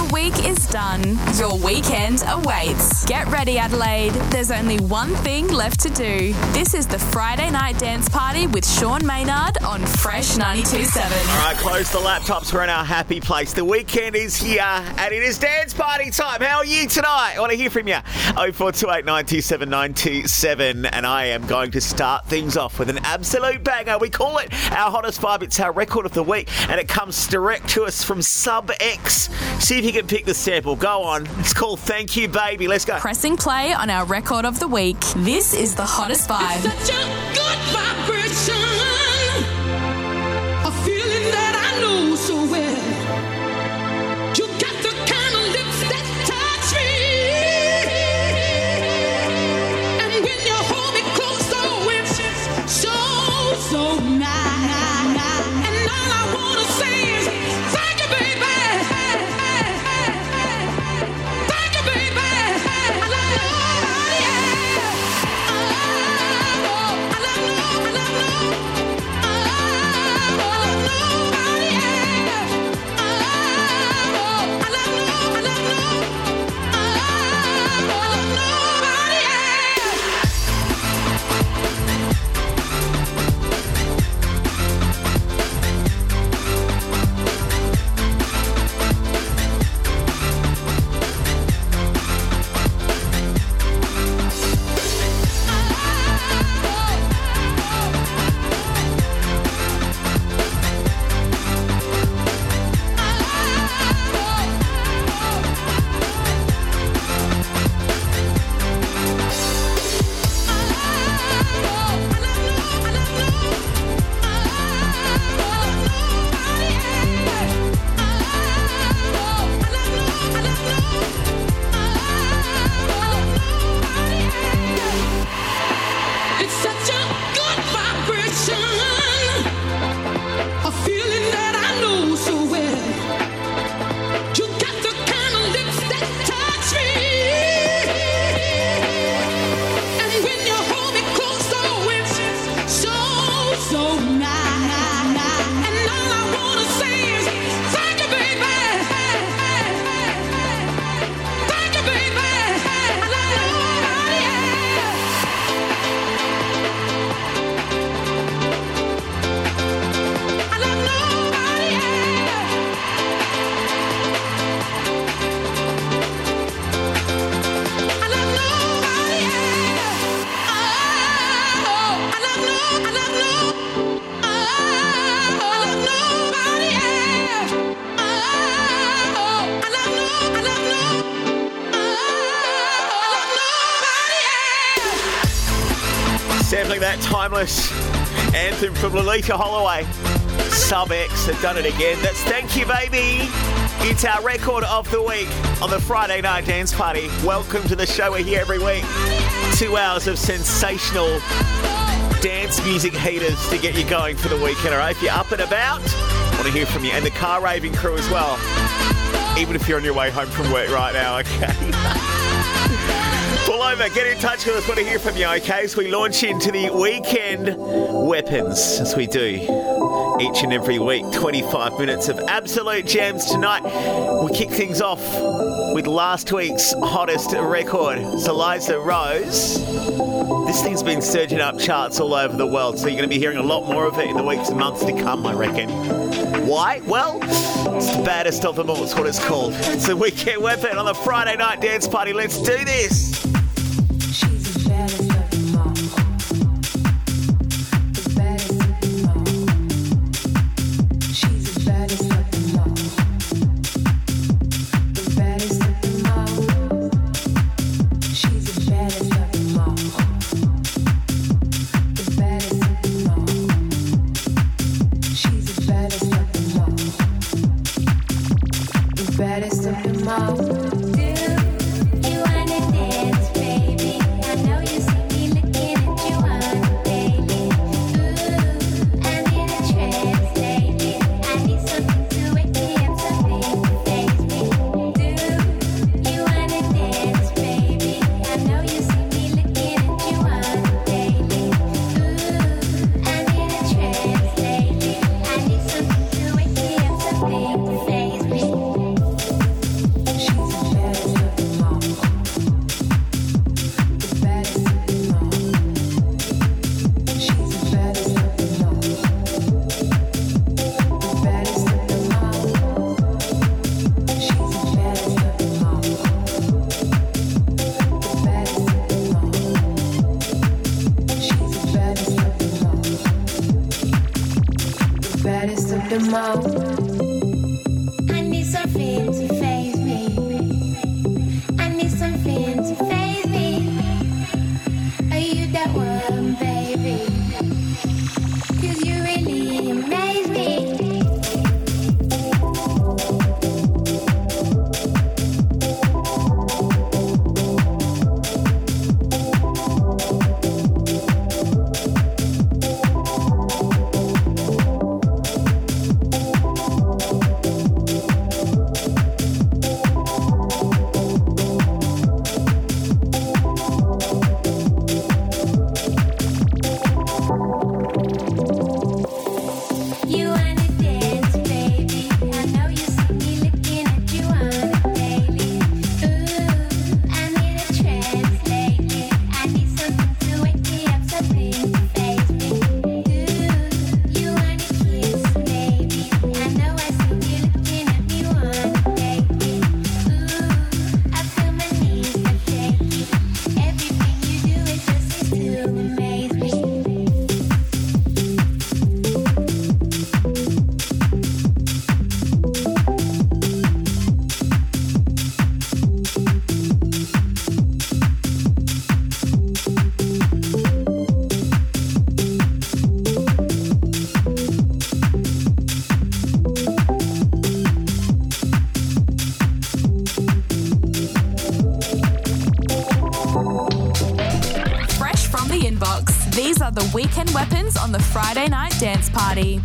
The week is done. Your weekend awaits. Get ready, Adelaide. There's only one thing left to do. This is the Friday night dance party with Sean Maynard on Fresh 92.7. All right, close the laptops. We're in our happy place. The weekend is here and it is dance party time. How are you tonight? I want to hear from you. 0428 927 927. And I am going to start things off with an absolute banger. We call it our hottest vibe. It's our record of the week and it comes direct to us from Sub X. See if you can pick the sample. Go on. It's called Thank You Baby. Let's go. Pressing play on our record of the week. This is the hottest vibe. Such a good vibration. From Lolita Holloway. Sub X have done it again. That's Thank You Baby. It's our record of the week on the Friday Night Dance Party. Welcome to the show. We're here every week. Two hours of sensational dance music heaters to get you going for the weekend. All right, if you're up and about, want to hear from you. And the car raving crew as well. Even if you're on your way home from work right now, okay? Pull over, get in touch with us. Want to hear from you, okay? As we launch into the weekend weapons, as we do each and every week. 25 minutes of absolute jams tonight. We kick things off with last week's hottest record. Eliza Rose. This thing's been surging up charts all over the world, so you're going to be hearing a lot more of it in the weeks and months to come, I reckon. Why? Well, it's the baddest of them all. It's what it's called. It's a weekend weapon on the Friday night dance party. Let's do this. On the Friday night dance party.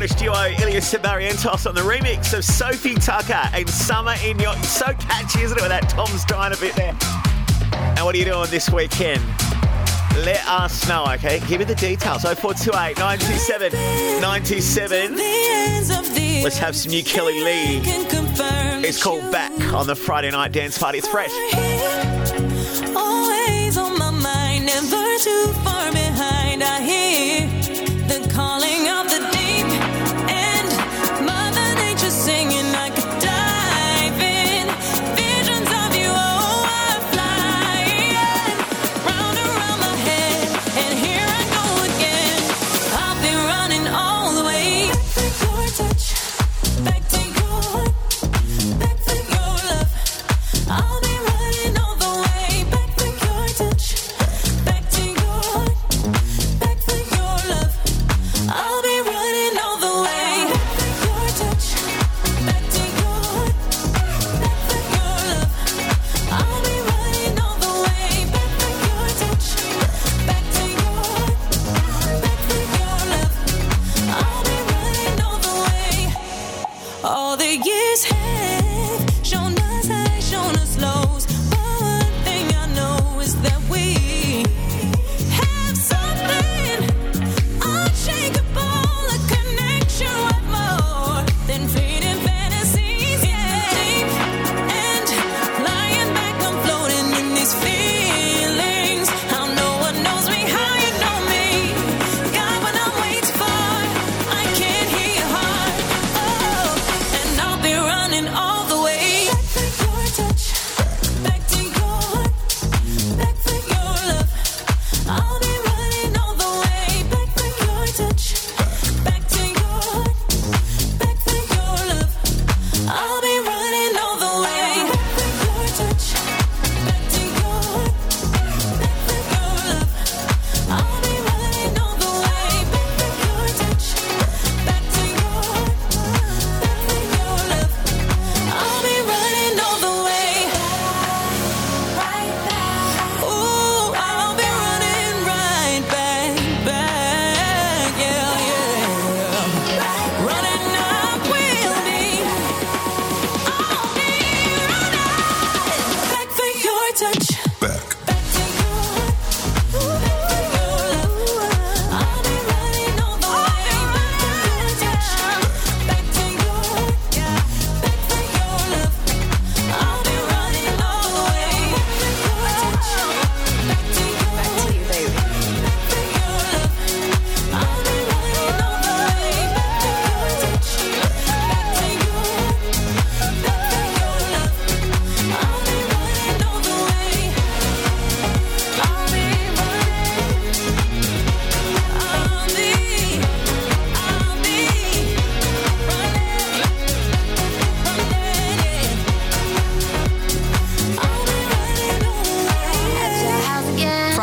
Scottish duo Illyus Sibarientos on the remix of Sofi Tukker and Summer in Your... So catchy, isn't it, with that Tom's Diner bit there? And what are you doing this weekend? Let us know, okay? Give me the details. 0428 927 927. Let's have some new Kelli-Leigh. It's called Back on the Friday Night Dance Party. It's fresh.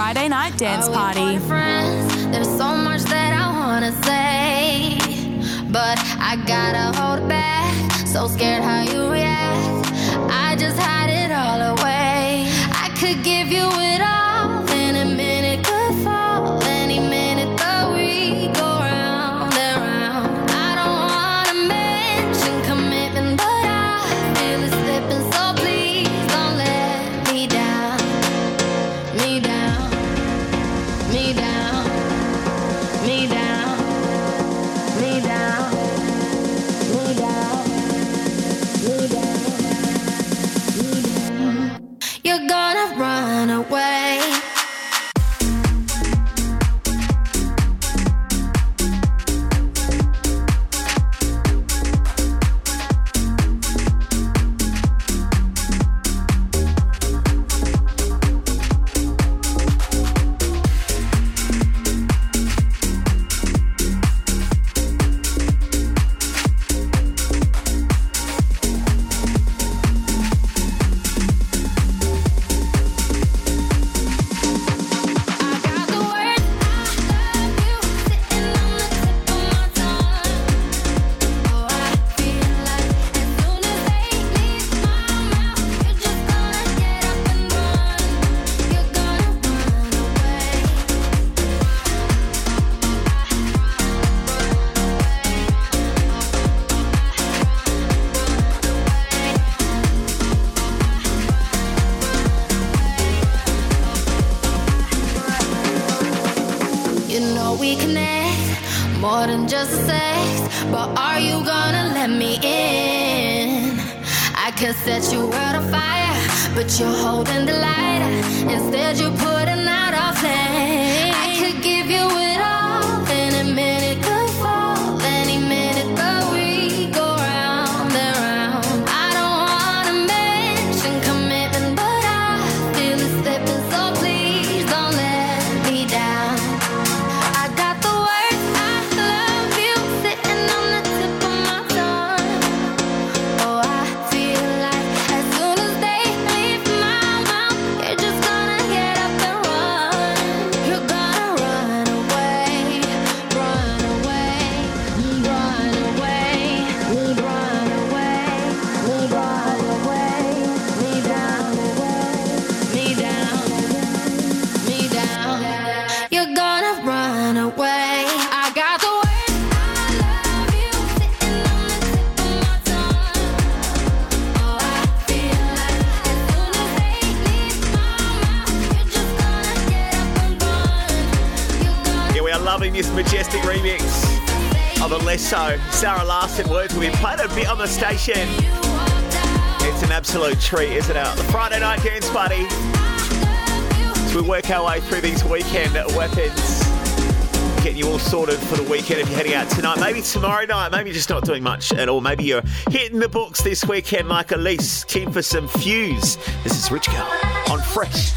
Friday night dance party. There's so much that I wanna say, but I gotta hold back. So scared how you treat, isn't it? The Friday night games party. As we work our way through these weekend weapons, getting you all sorted for the weekend if you're heading out tonight. Maybe tomorrow night, maybe just not doing much at all. Maybe you're hitting the books this weekend like Elise, keen for some fuse. This is Rich Girl on Fresh.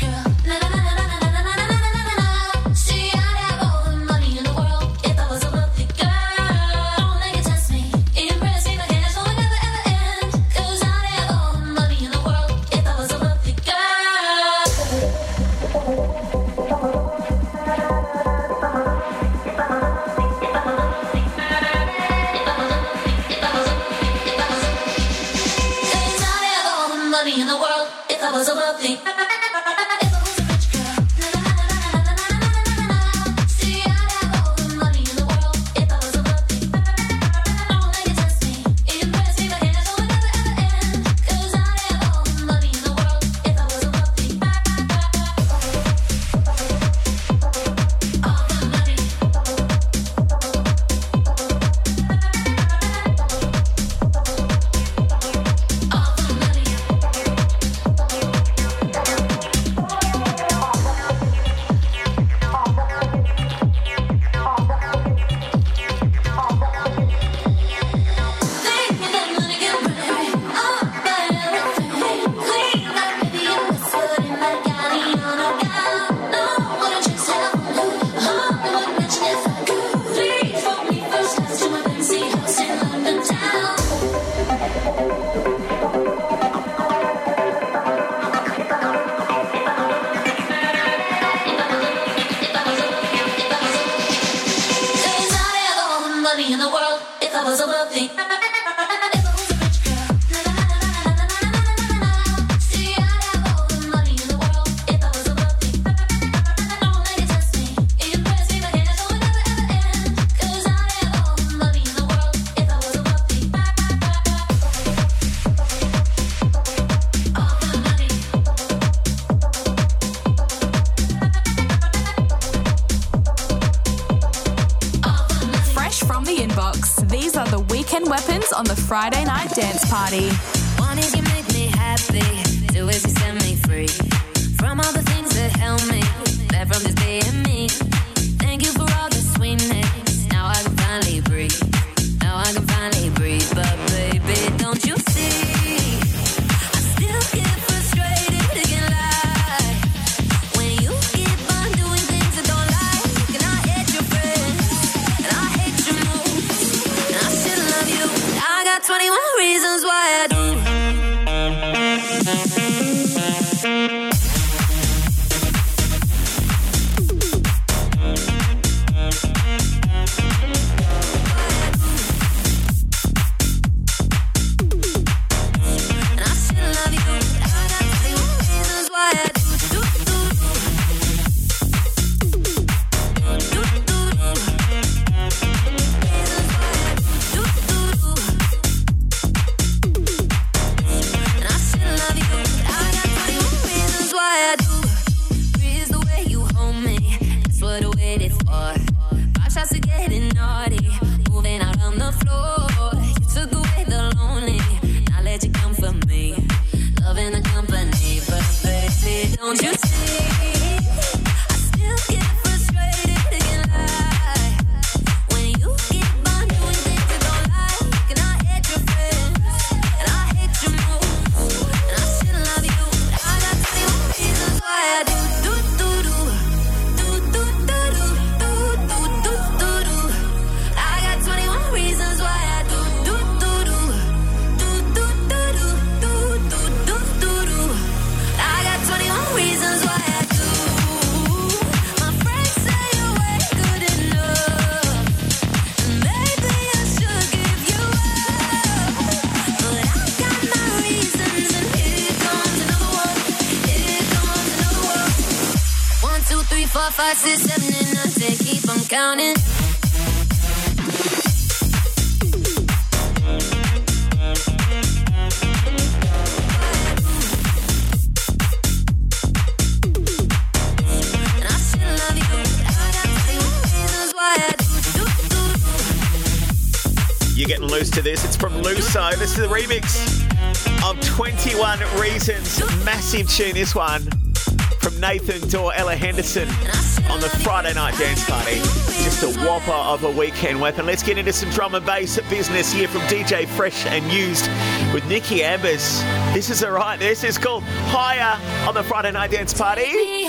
won't you? tune, this one from Nathan Dawe Ella Henderson on the Friday night dance party. Just a whopper of a weekend weapon. Let's get into some drum and bass business here from DJ Fresh and Used with Nikki Ambers. This is alright. This is called Higher on the Friday night dance party.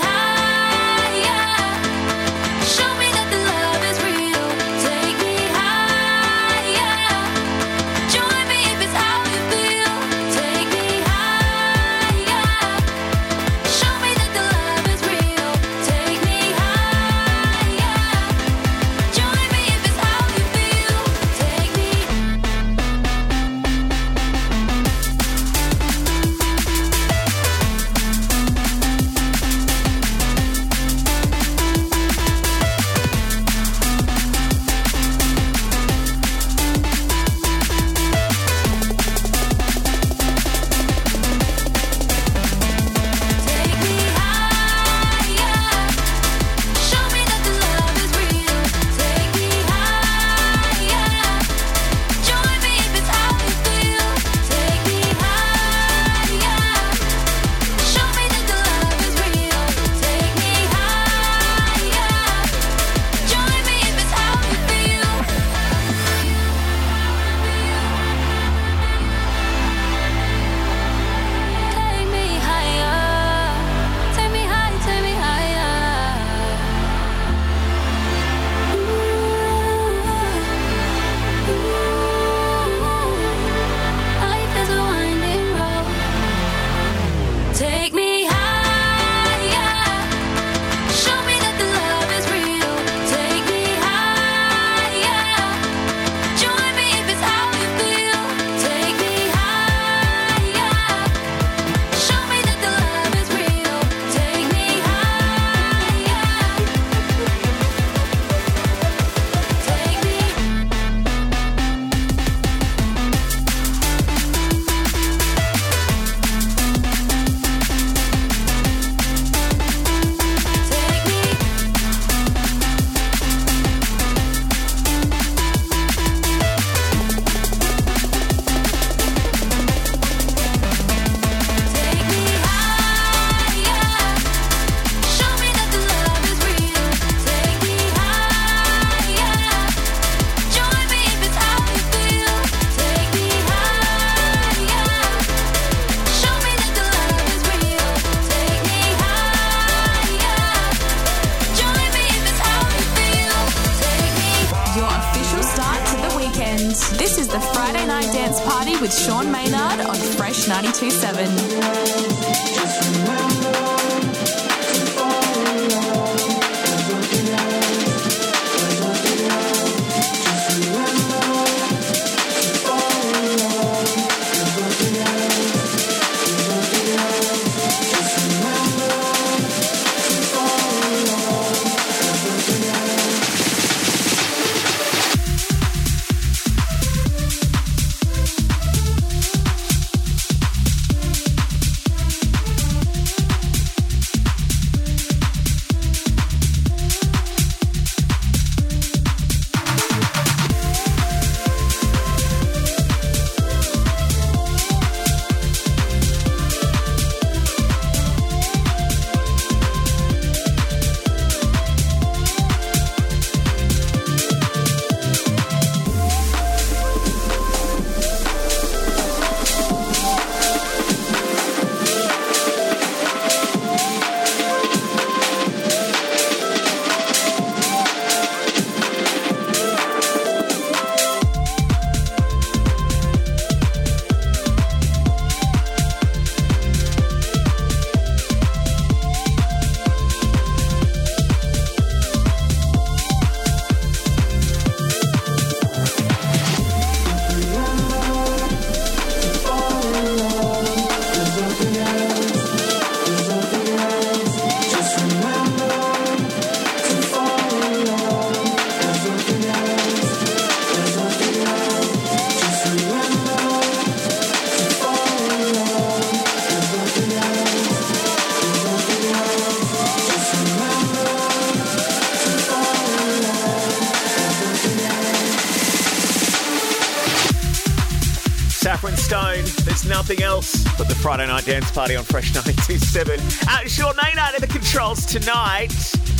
Friday night dance party on Fresh 927. Uh, Sean Maynard in the controls tonight.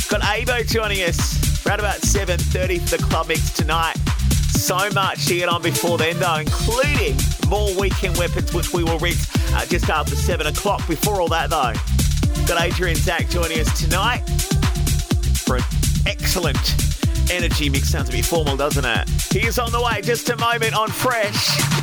Got AYYBO joining us around about 7.30 for the club mix tonight. So much to get on before then, though, including more weekend weapons, which we will reach uh, just after 7 o'clock. Before all that, though, got Adrian Zac joining us tonight for an excellent energy mix. Sounds a bit formal, doesn't it? He is on the way. Just a moment on Fresh.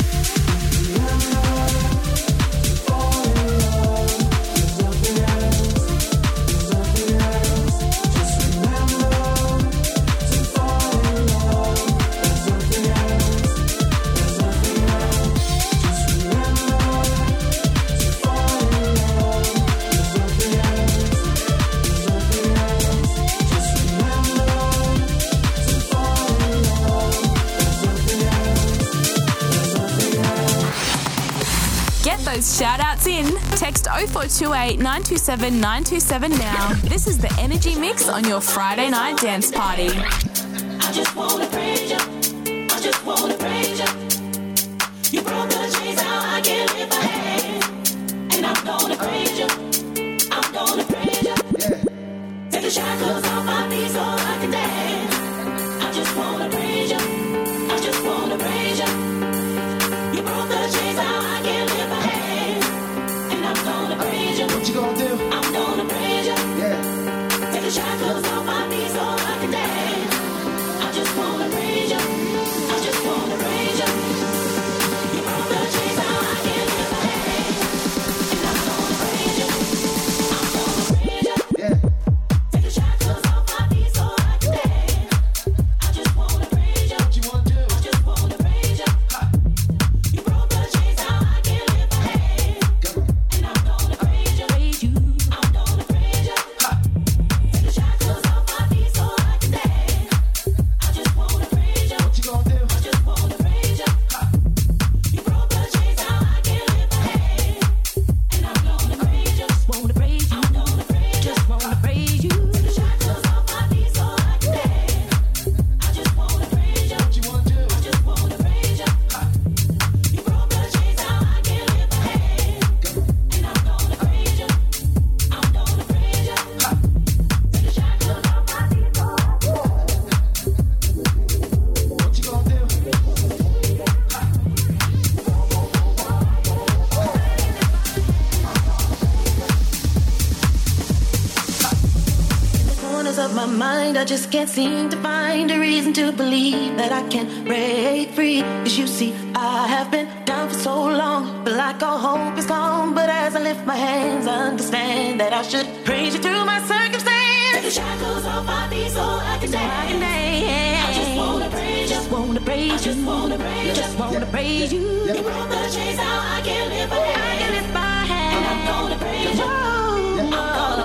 Text 0428 927 927 now. This is the Energy Mix on your Friday night dance party. I just can't seem to find a reason to believe that I can break free. Cause you see, I have been down for so long, but like all hope is gone. But as I lift my hands, I understand that I should praise you through my circumstance. Take the shackles off my feet so I can dance. I just wanna praise you. Just wanna praise you. Just wanna praise you. Just wanna praise you. You broke the chains out, I can live my hand. I can lift my hand. And I'm gonna praise you. I'm gonna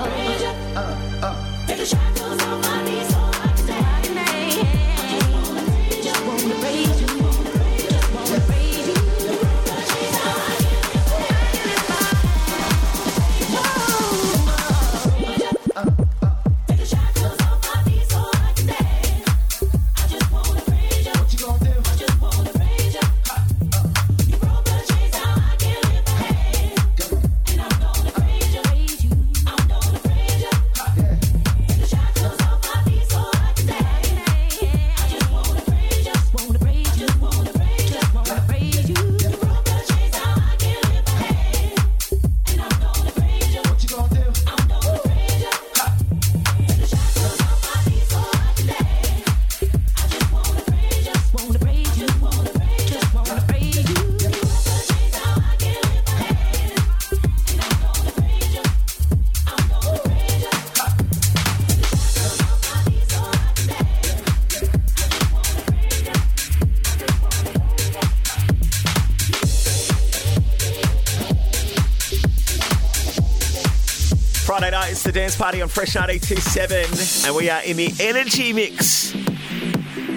Dance Party on Fresh 927, and we are in the energy mix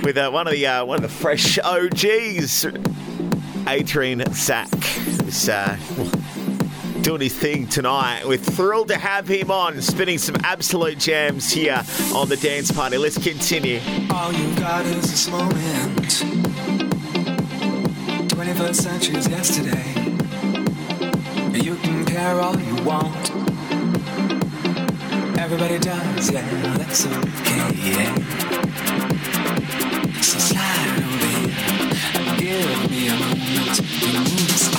with uh, one of the uh, one of the fresh OGs, Adrian Zac, who's uh, doing his thing tonight. We're thrilled to have him on, spinning some absolute jams here on the Dance Party. Let's continue. All you got is this moment. 21st century is yesterday. You can care all you want everybody does, yeah, that's okay, yeah. So slide over here give me a moment to move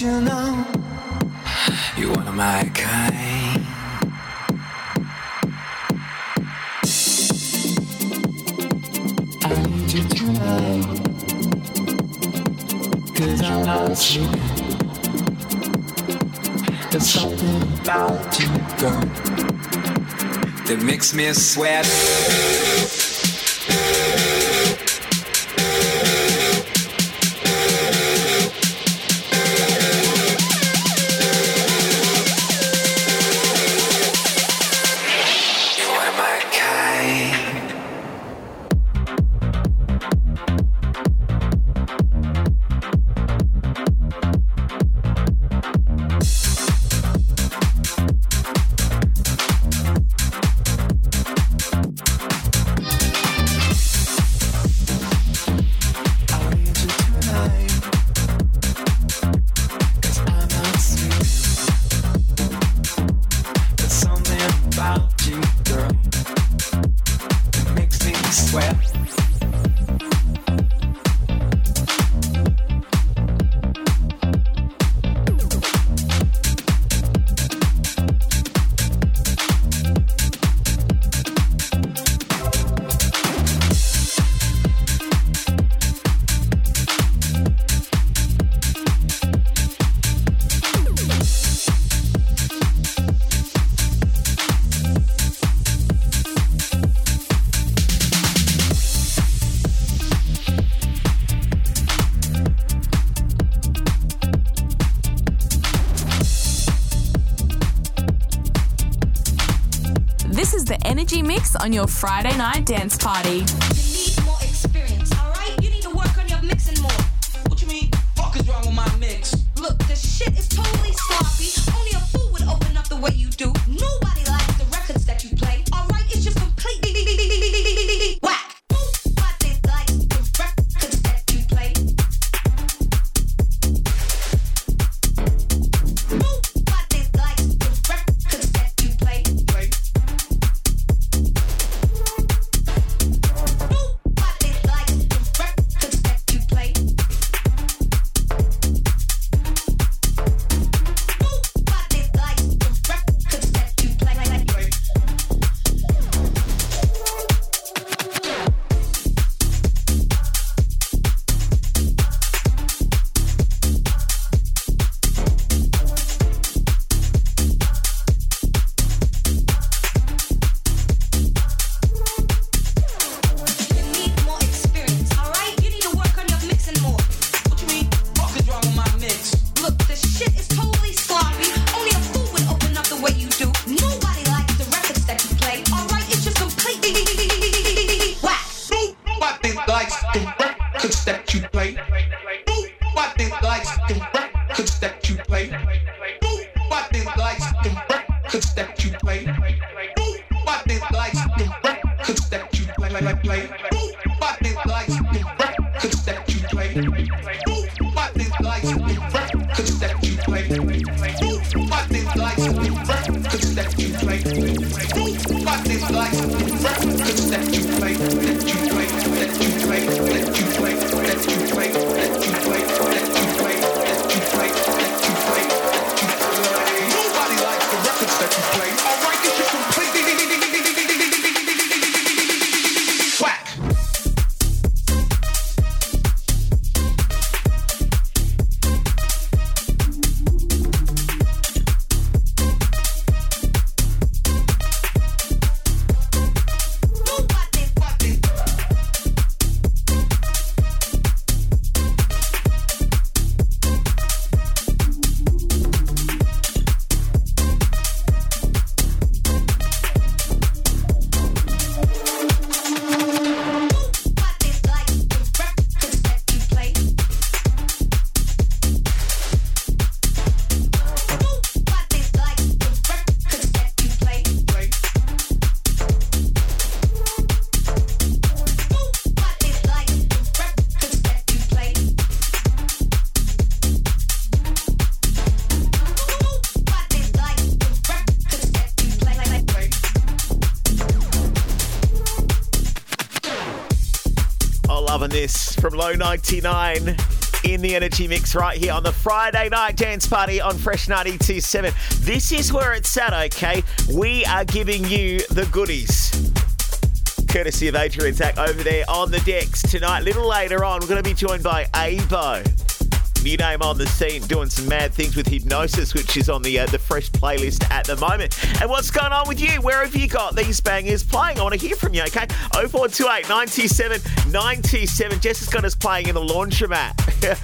you know you're one of my kind. I need you tonight, cause I love you. There's something about you, girl, that makes me sweat. on your Friday night dance party. On this from Low 99 in the energy mix right here on the Friday night dance party on Fresh 92.7. This is where it's at, okay? We are giving you the goodies. Courtesy of Adrian Zac over there on the decks tonight. A little later on, we're going to be joined by AYYBO. New name on the scene, doing some mad things with hypnosis, which is on the uh, the fresh playlist at the moment. And what's going on with you? Where have you got these bangers playing? I want to hear from you, okay? 0428 97 97. Jess has got us playing in the laundromat.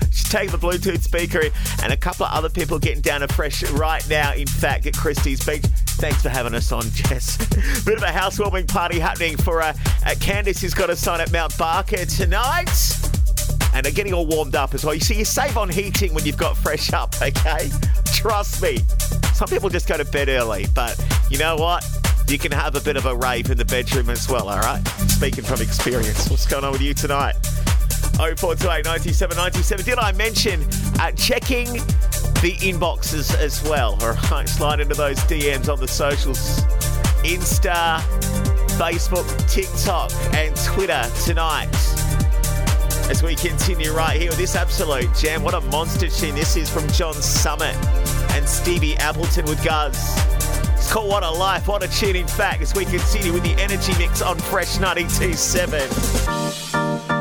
She's taking the Bluetooth speaker in, and a couple of other people getting down a fresh right now, in fact, at Christie's Beach. Thanks for having us on, Jess. Bit of a housewarming party happening for uh, uh, Candice, who's got us on at Mount Barker tonight and are getting all warmed up as well. You see, you save on heating when you've got fresh up, okay? Trust me. Some people just go to bed early, but you know what? You can have a bit of a rave in the bedroom as well, all right? Speaking from experience. What's going on with you tonight? 0428 97 97. Did I mention uh, checking the inboxes as well? All right, slide into those DMs on the socials Insta, Facebook, TikTok, and Twitter tonight as we continue right here with this absolute jam. What a monster tune this is from John Summit and Stevie Appleton with Guz. It's called What a Life, what a tune in fact, as we continue with the energy mix on Fresh 92.7.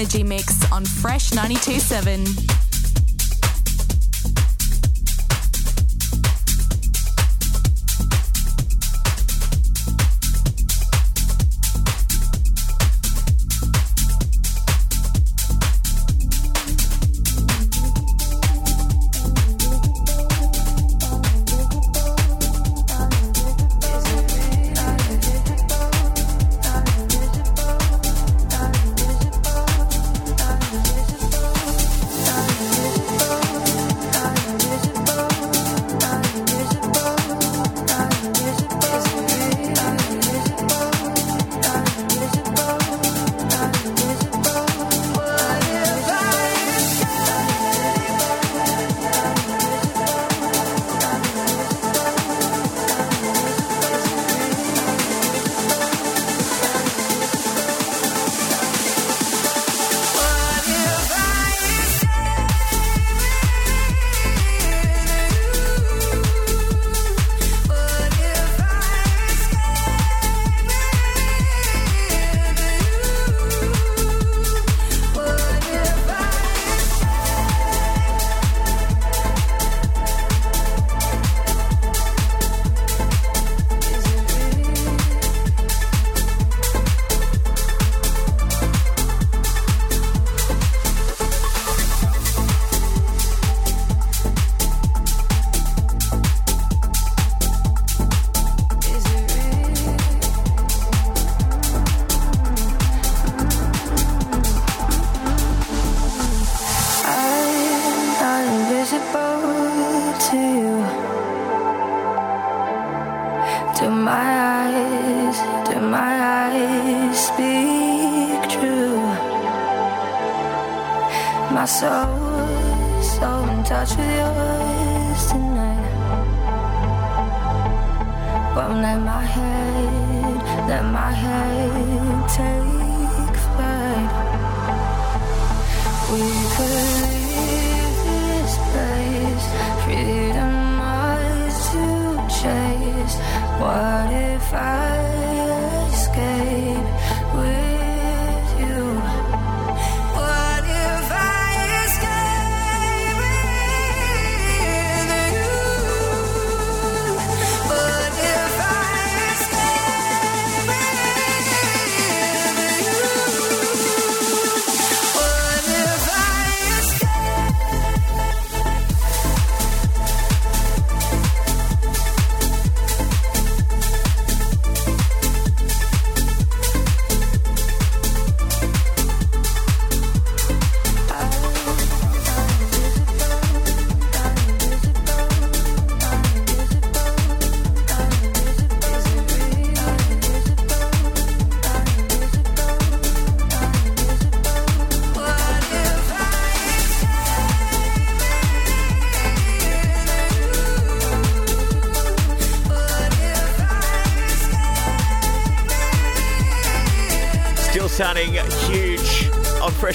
Energy Mix on Fresh 92.7.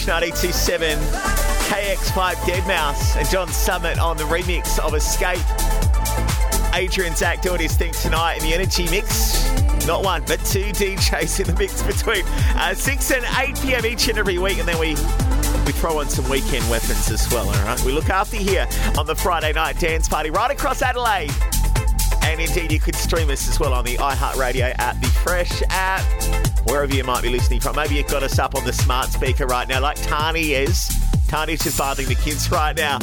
927. KX5 deadmau5 and John Summit on the remix of Escape. Adrian Zac doing his thing tonight in the energy mix. Not one, but two DJs in the mix between uh, 6 and 8 p.m. each and every week. And then we we throw on some weekend weapons as well, all right? We look after you here on the Friday night dance party right across Adelaide. And indeed, you could stream us as well on the iHeartRadio app, the Fresh app, wherever you might be listening from. Maybe you've got us up on the smart speaker right now, like Tani is. Tani's just bathing the kids right now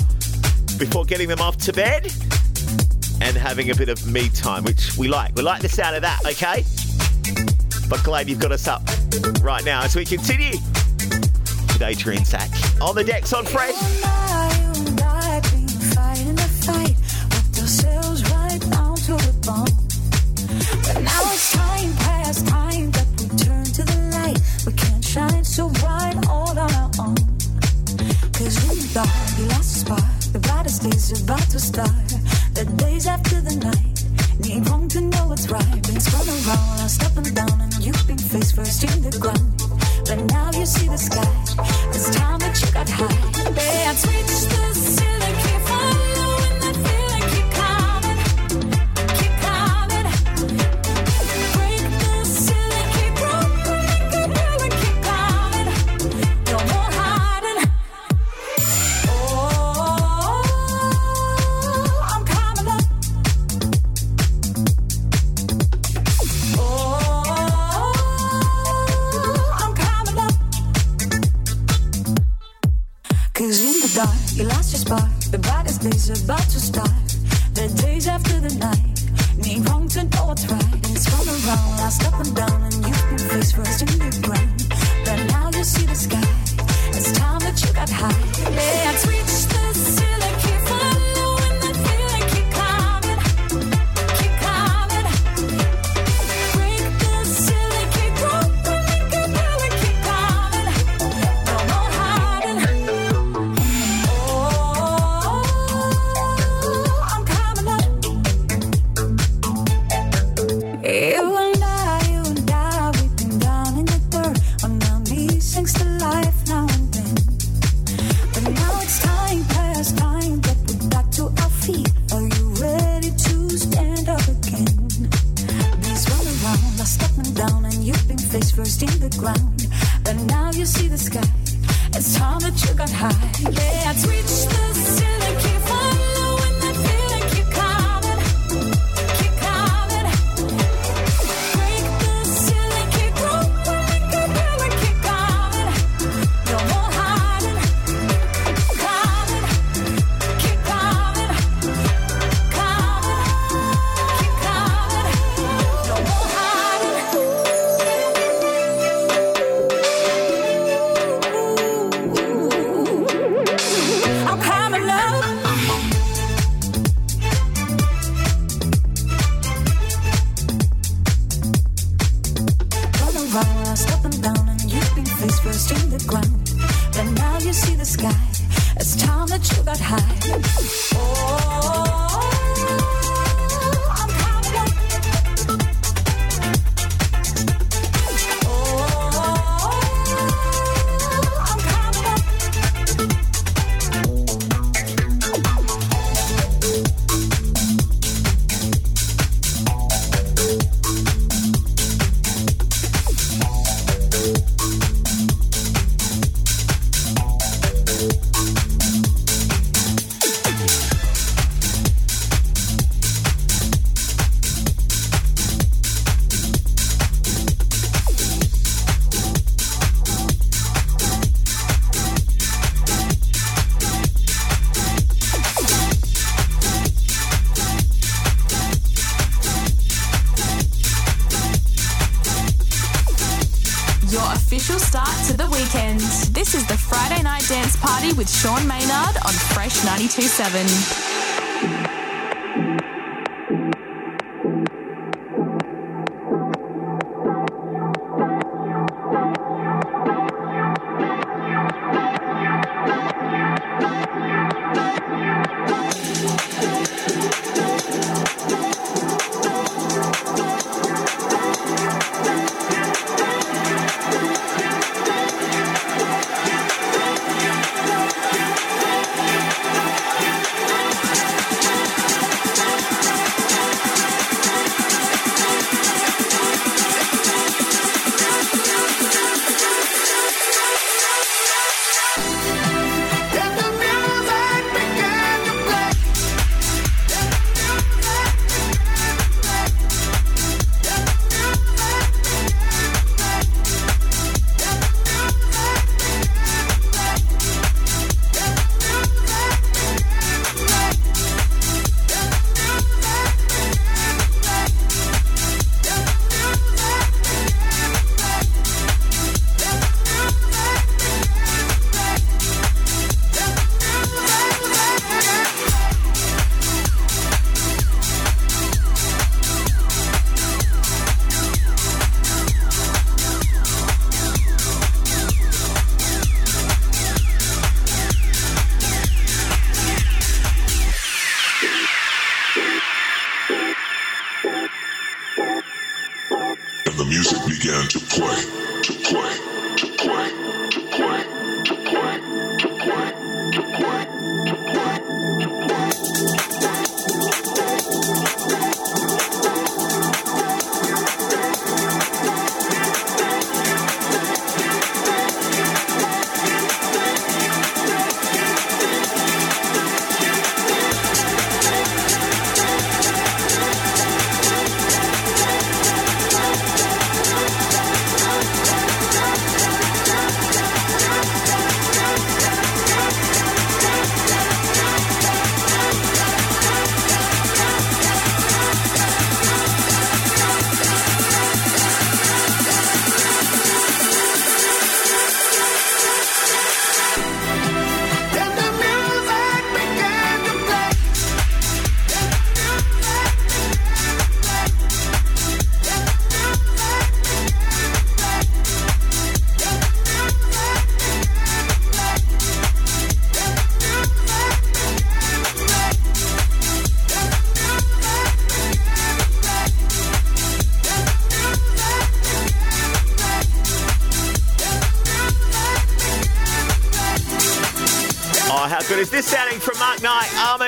before getting them off to bed and having a bit of me time, which we like. We like the sound of that, okay? But glad you've got us up right now as we continue with Adrian Zac on the decks on Fresh. Are about 92.7.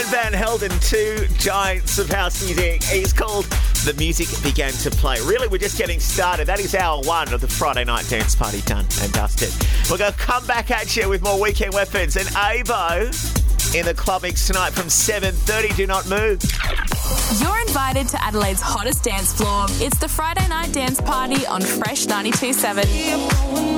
Knight, Armand Van Helden, two giants of house music. He's called The Music Began to Play. Really, we're just getting started. That is hour one of the Friday night dance party done and dusted. We're going to come back at you with more weekend weapons and AYYBO in the club mix tonight from 7.30. Do not move. You're invited to Adelaide's hottest dance floor. It's the Friday night dance party on Fresh 92.7.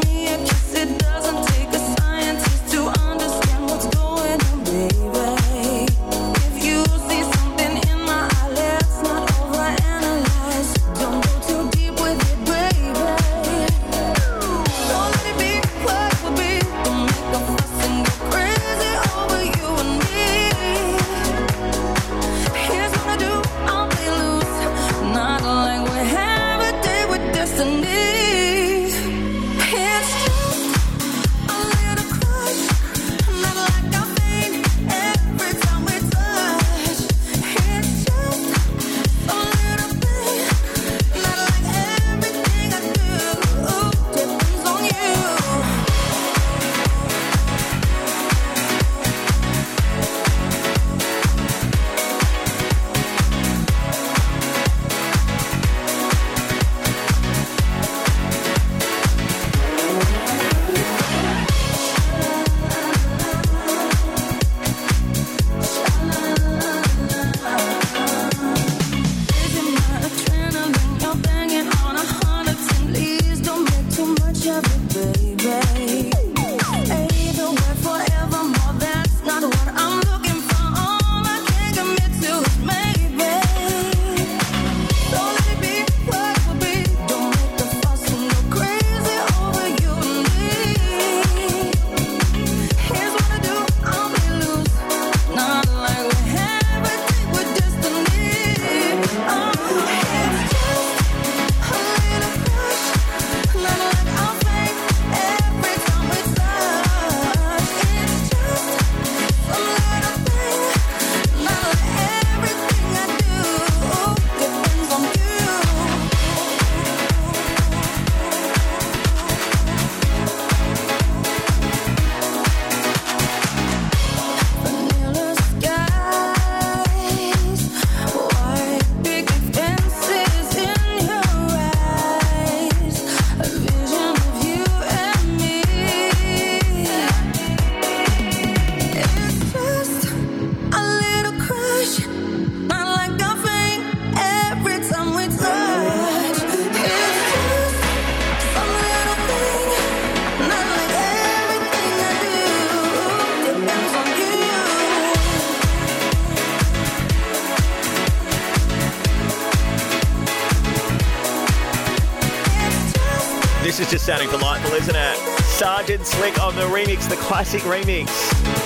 Slick on the remix, the classic remix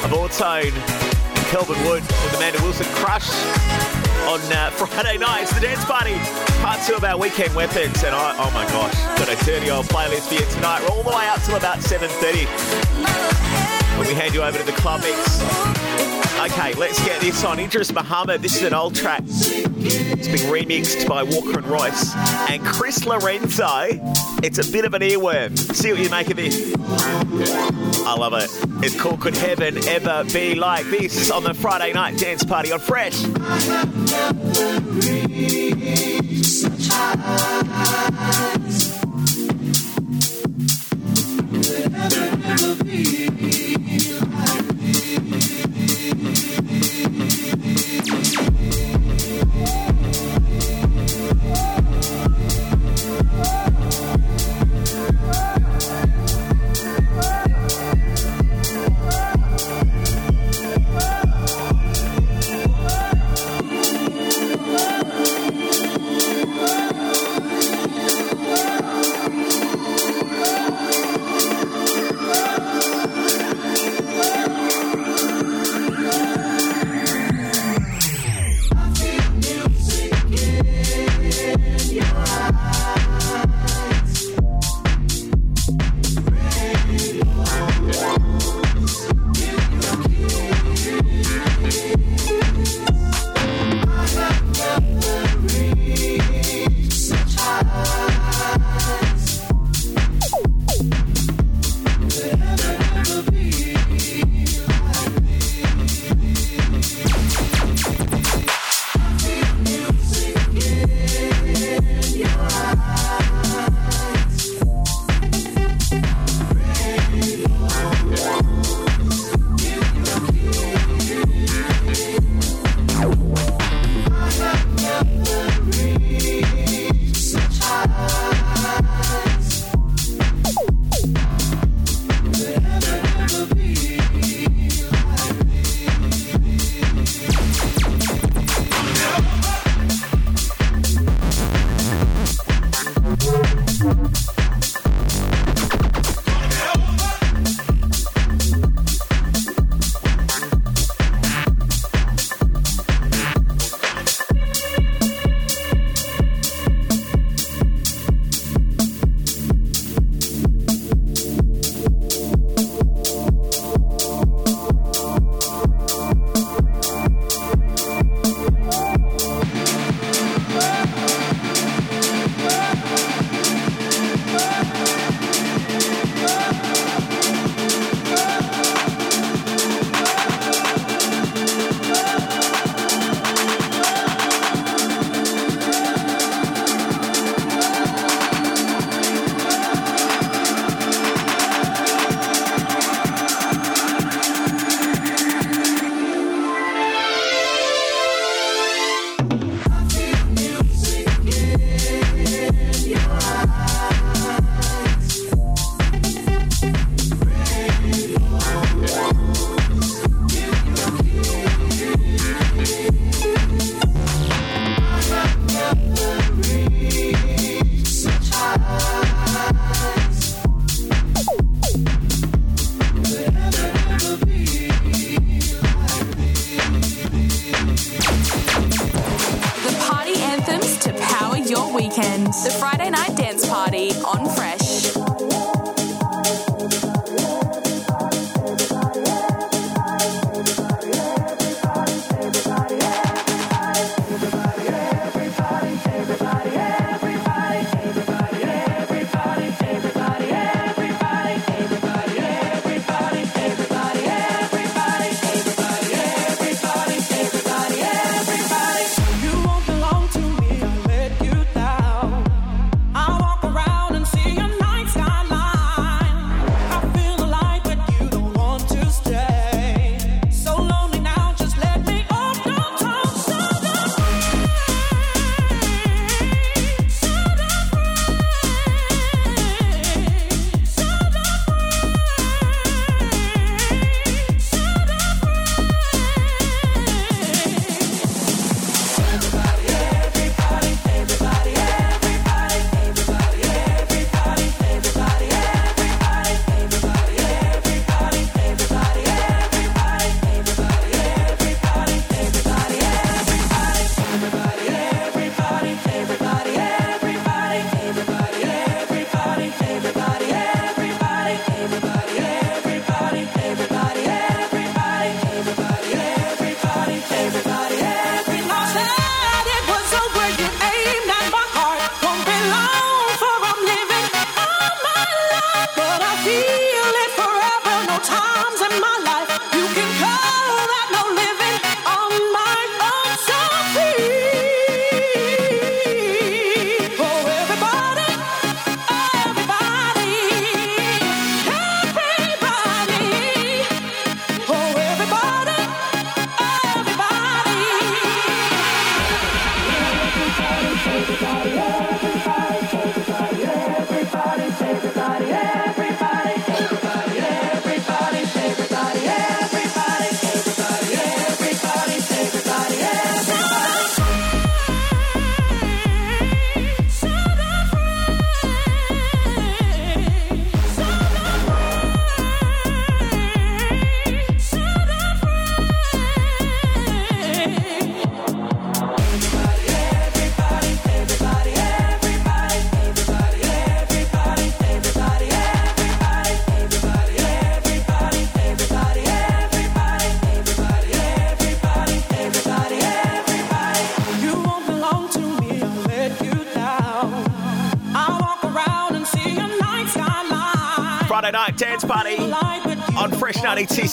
of Autone, Kelvin Wood with Amanda Wilson Crush on uh, Friday night. It's the dance party, part two of our weekend weapons. And I, oh my gosh, got a dirty old playlist for you tonight. We're all the way up till about 7.30 when we hand you over to the club mix. Okay, let's get this on. Idris Muhammad, this is an old track. It's been remixed by Walker and Royce and Chris Lorenzo. It's a bit of an earworm. See what you make of this. I love it. It's called Could Heaven Ever Be Like This on the Friday night dance party on Fresh.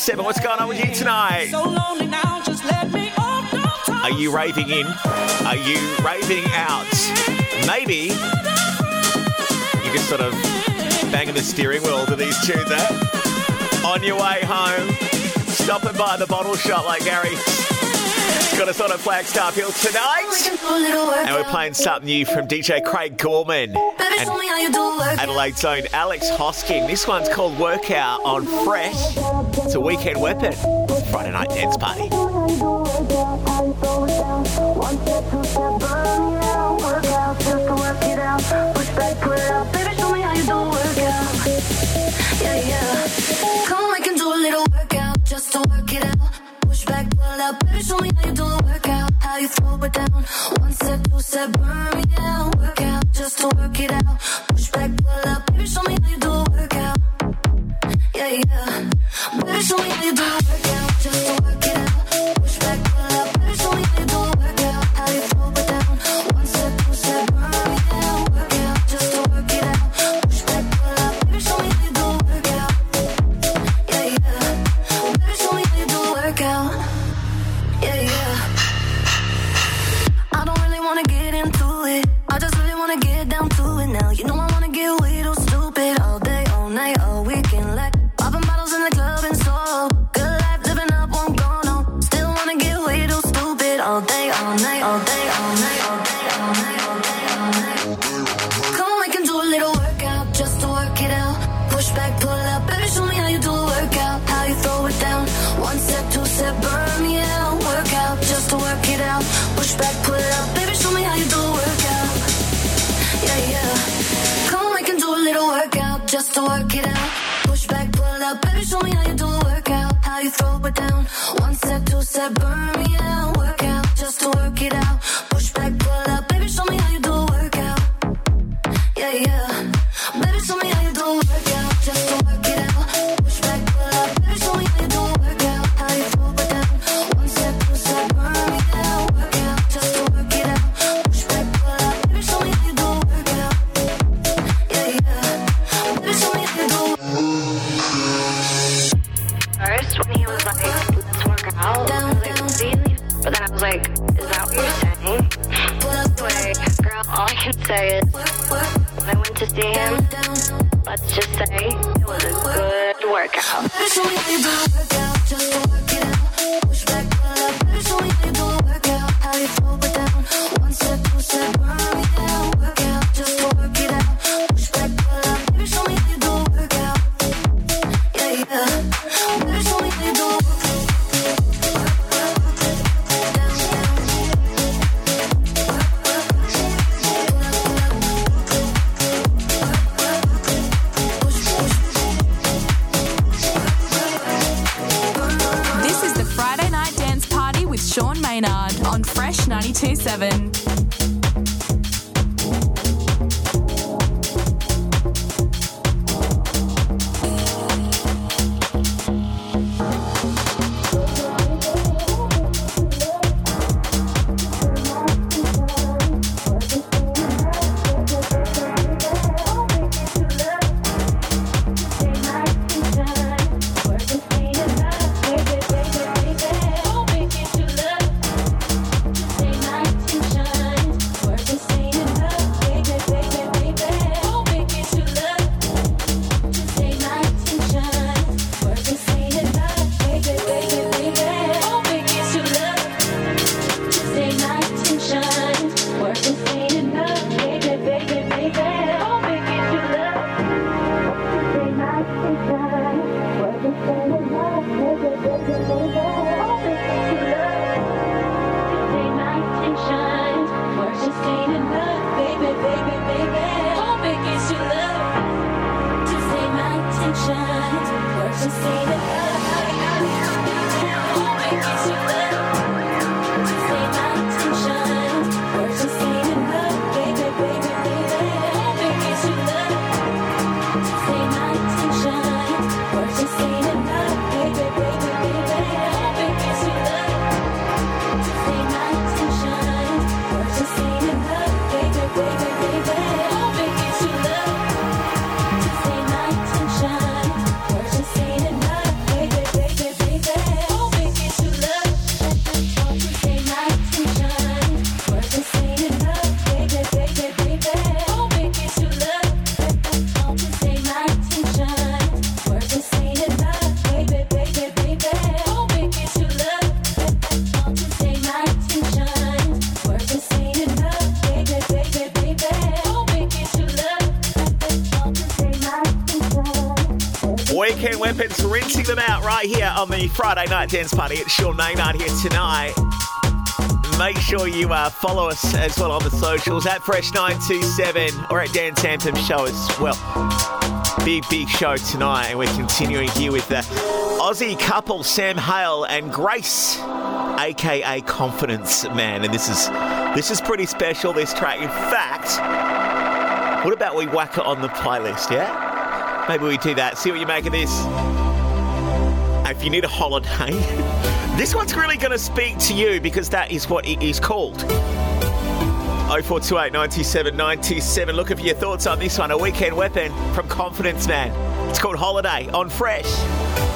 7. What's going on with you tonight? So lonely now, just let me Are you raving in? Are you raving out? Maybe you can sort of bang the steering wheel to these tunes, eh? On your way home, stop and buy the bottle shop like Gary. Got us on at Flagstaff Hill tonight. And we're playing something new from DJ Craig Gorman. And Adelaide's own Alex Hosking. This one's called Workout on Fresh. It's a weekend weapon. Friday night dance party. Friday Night Dance Party. It's Sean Maynard here tonight. Make sure you uh, follow us as well on the socials at Fresh927 or at Dan Anthem Show as well. Big, big show tonight, and we're continuing here with the Aussie couple Sam Hale and Grace, aka Confidence Man. And this is this is pretty special, this track. In fact, what about we whack it on the playlist, yeah? Maybe we do that. See what you make of this if you need a holiday, this one's really going to speak to you because that is what it is called. 0428 97 97. Look for your thoughts on this one. A weekend weapon from Confidence Man. It's called Holiday on Fresh.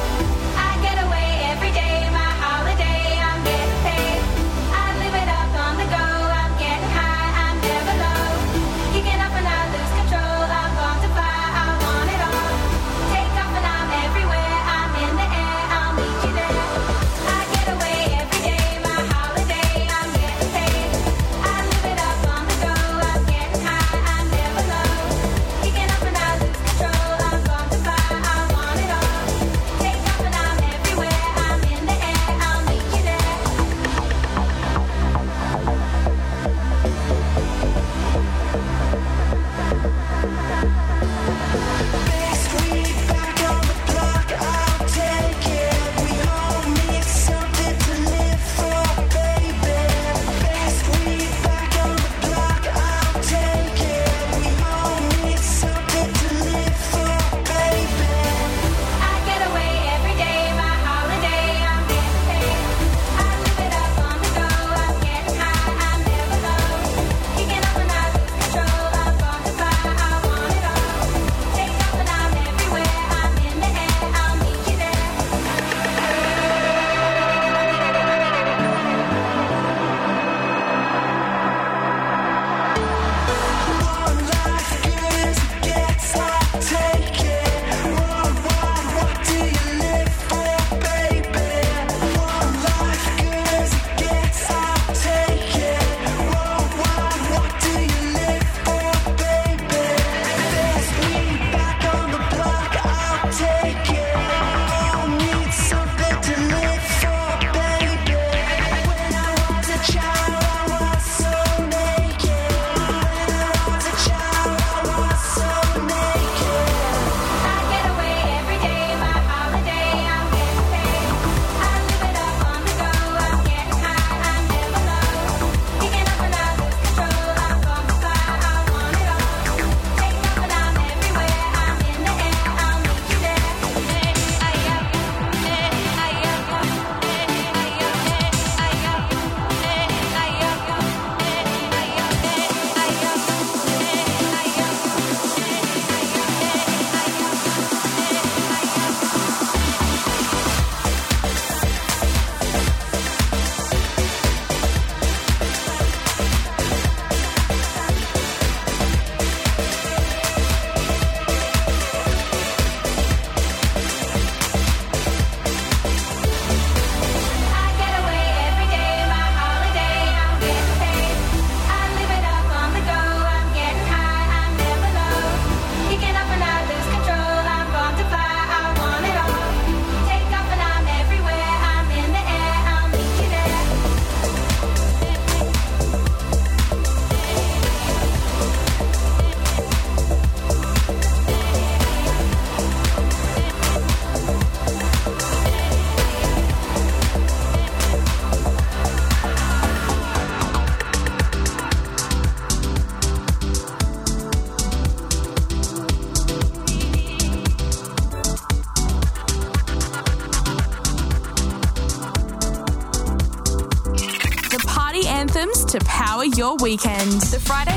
Weekend. The Friday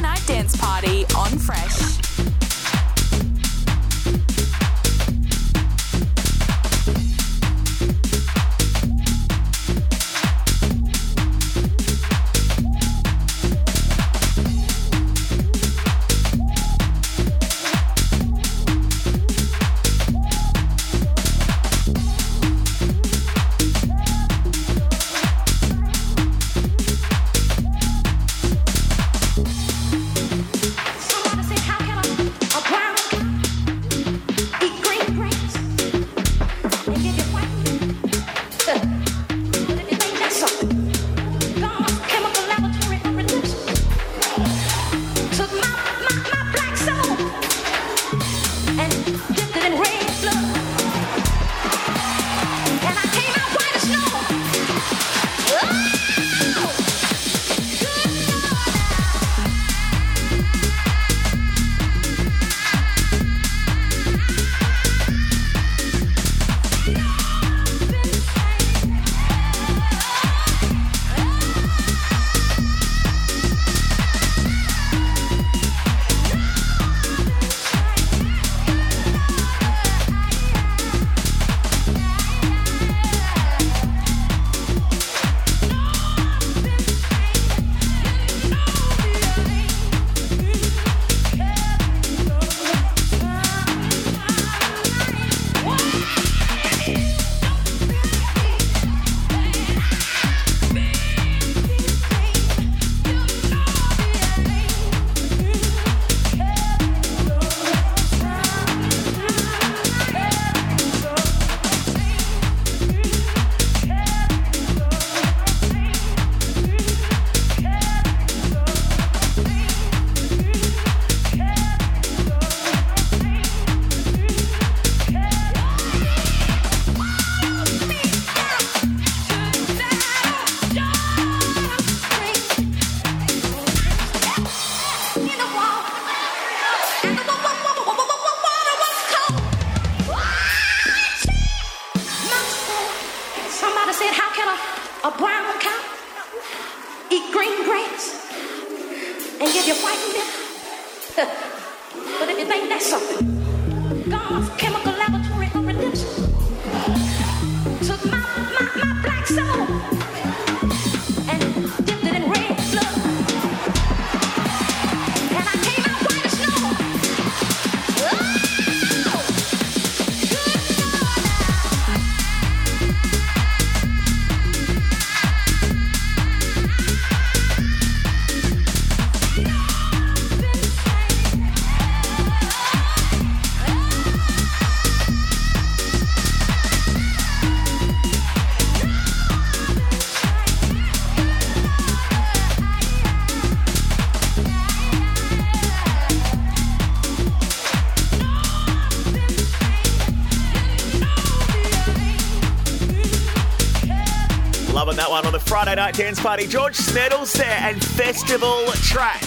Friday night dance party. George Smeddles there and festival track.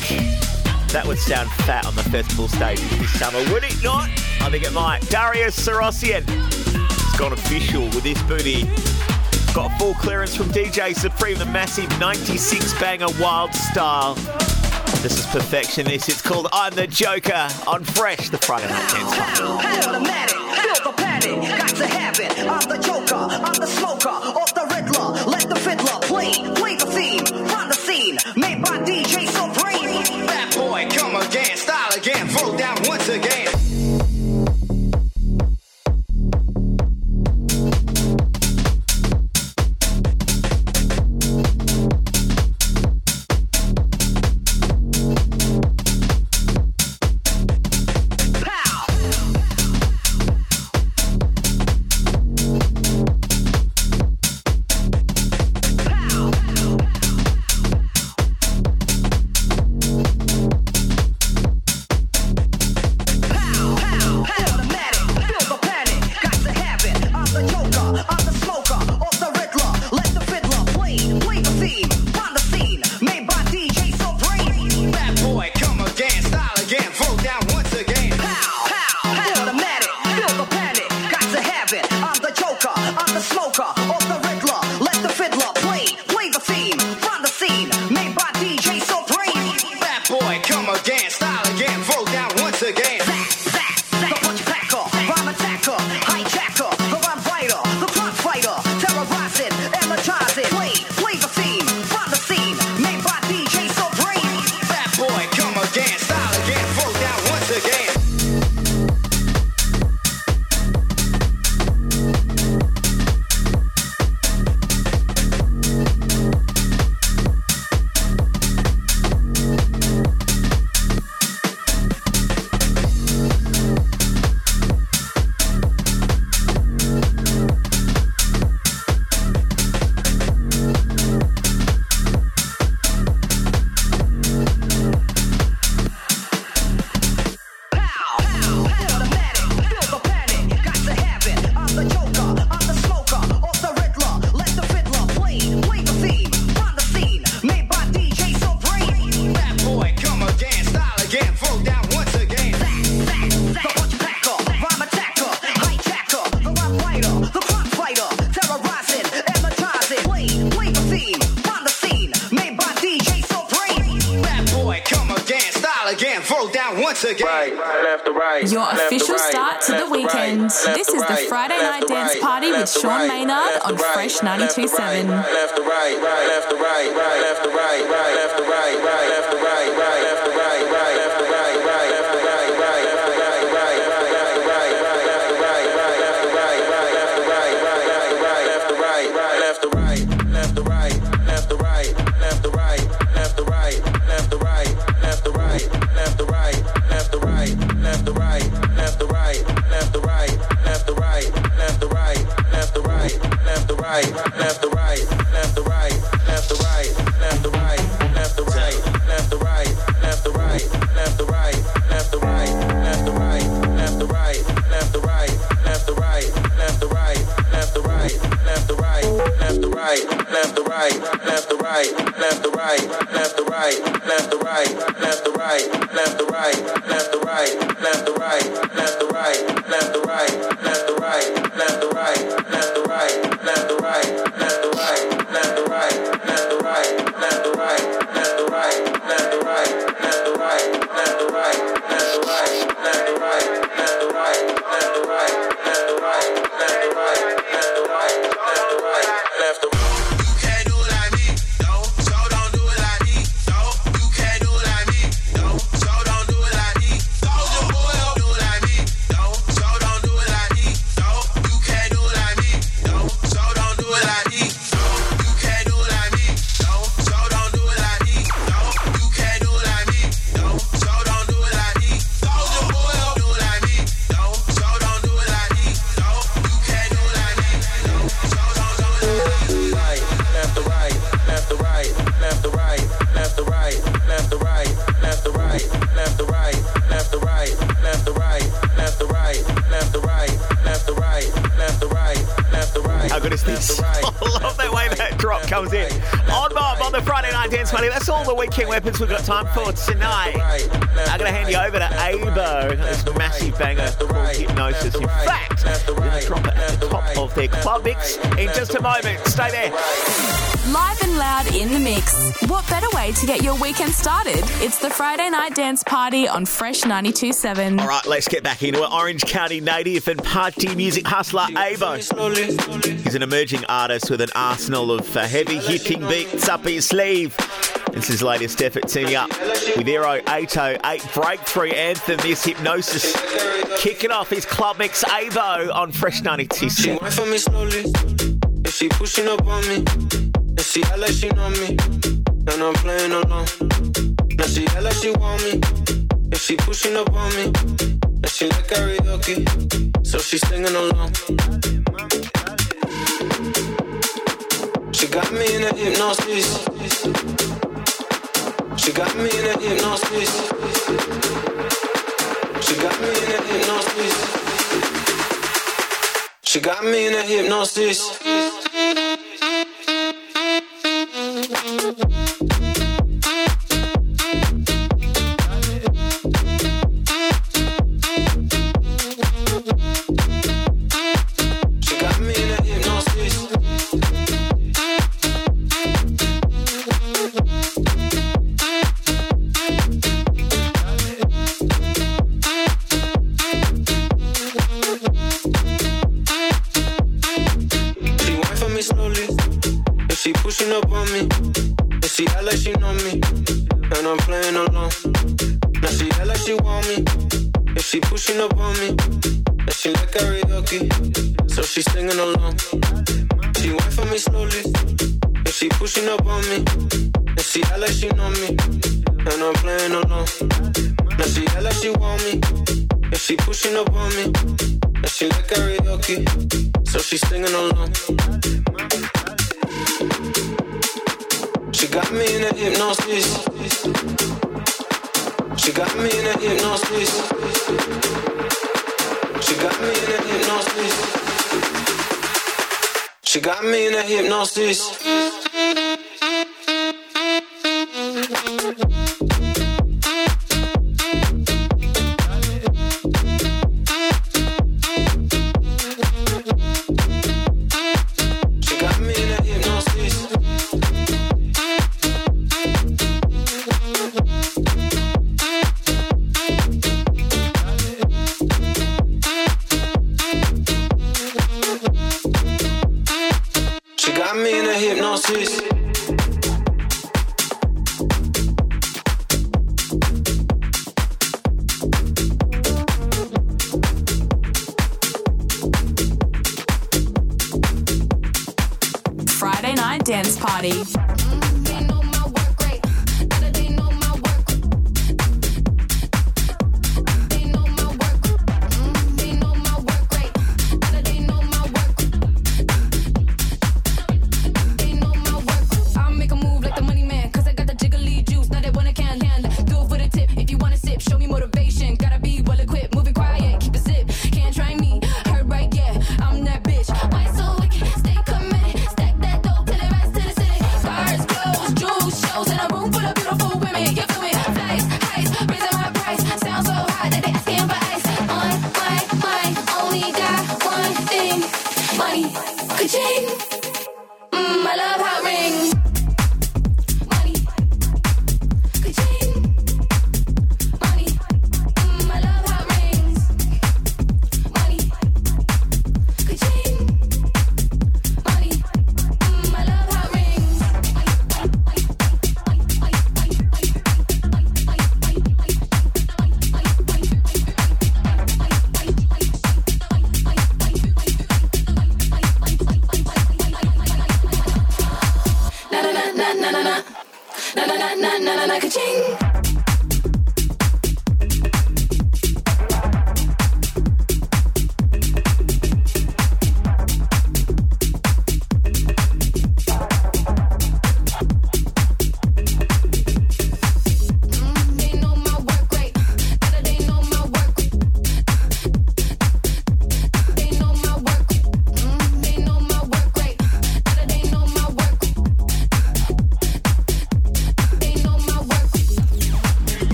That would sound fat on the festival stage this summer, would it not? I think it might. Darius Syrossian has gone official with this booty. Got full clearance from DJ Supreme, the massive 96 banger Wild Style. This is perfection. This it's called I'm the Joker on Fresh, the Friday night dance party. Fresh 927. Right, right, left to right. Friday night dance party on Fresh 92.7. All right, let's get back into it. Orange County native and party music hustler AYYBO. He's an emerging artist with an arsenal of uh, heavy hitting beats up his sleeve. It's his latest effort teaming up with Aero 808 breakthrough anthem, this hypnosis. Kicking off his club mix AYYBO on Fresh 92. She pushing up on me, and like she know me, and I'm playing. Now she act like she want me? If she pushing up on me? And she like karaoke? So she's singing along. She got me in a hypnosis. She got me in a hypnosis. She got me in a hypnosis. She got me in a hypnosis. up on me, and she like karaoke, so she's singing along. She got me in a hypnosis. She got me in a hypnosis. She got me in a hypnosis. She got me in a hypnosis.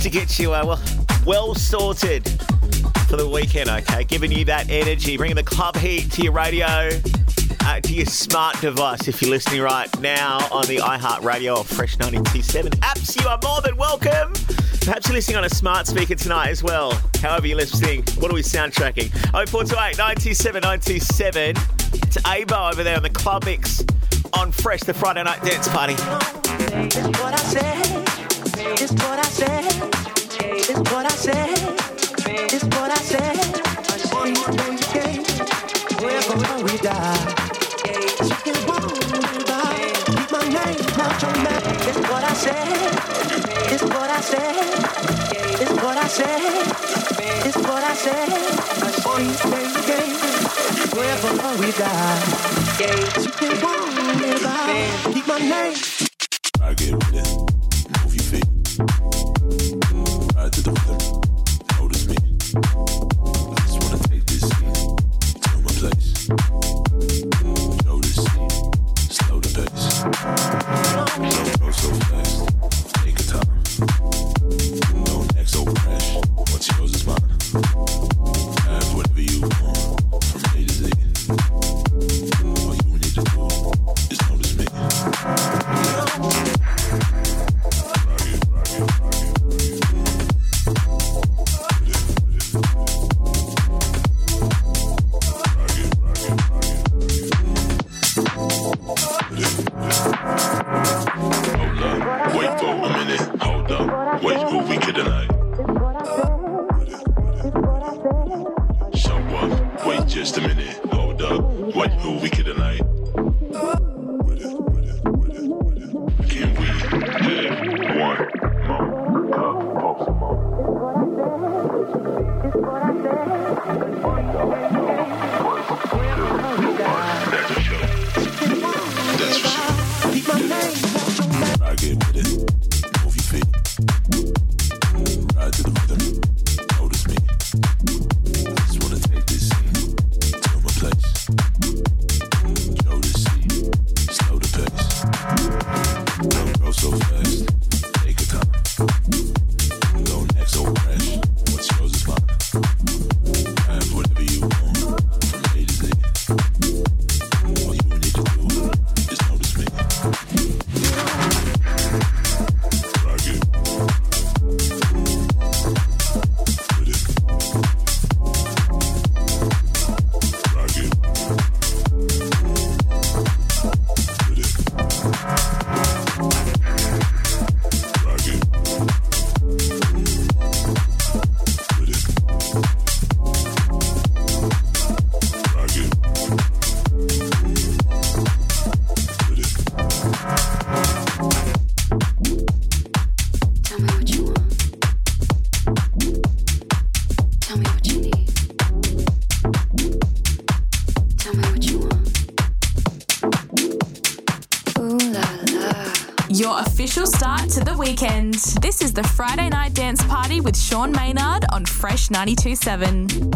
to get you uh, well, well sorted for the weekend, okay? Giving you that energy, bringing the club heat to your radio, uh, to your smart device if you're listening right now on the iHeartRadio or Fresh 927 apps. You are more than welcome. Perhaps you're listening on a smart speaker tonight as well. However, you're listening, what are we soundtracking? 0428 97 97. It's AYYBO over there on the Club Mix on Fresh, the Friday night dance party. it's what I say. It's what I. I say, we die. You can walk. Keep my name. Weekend. This is the Friday Night Dance Party with Sean Maynard on Fresh 92.7.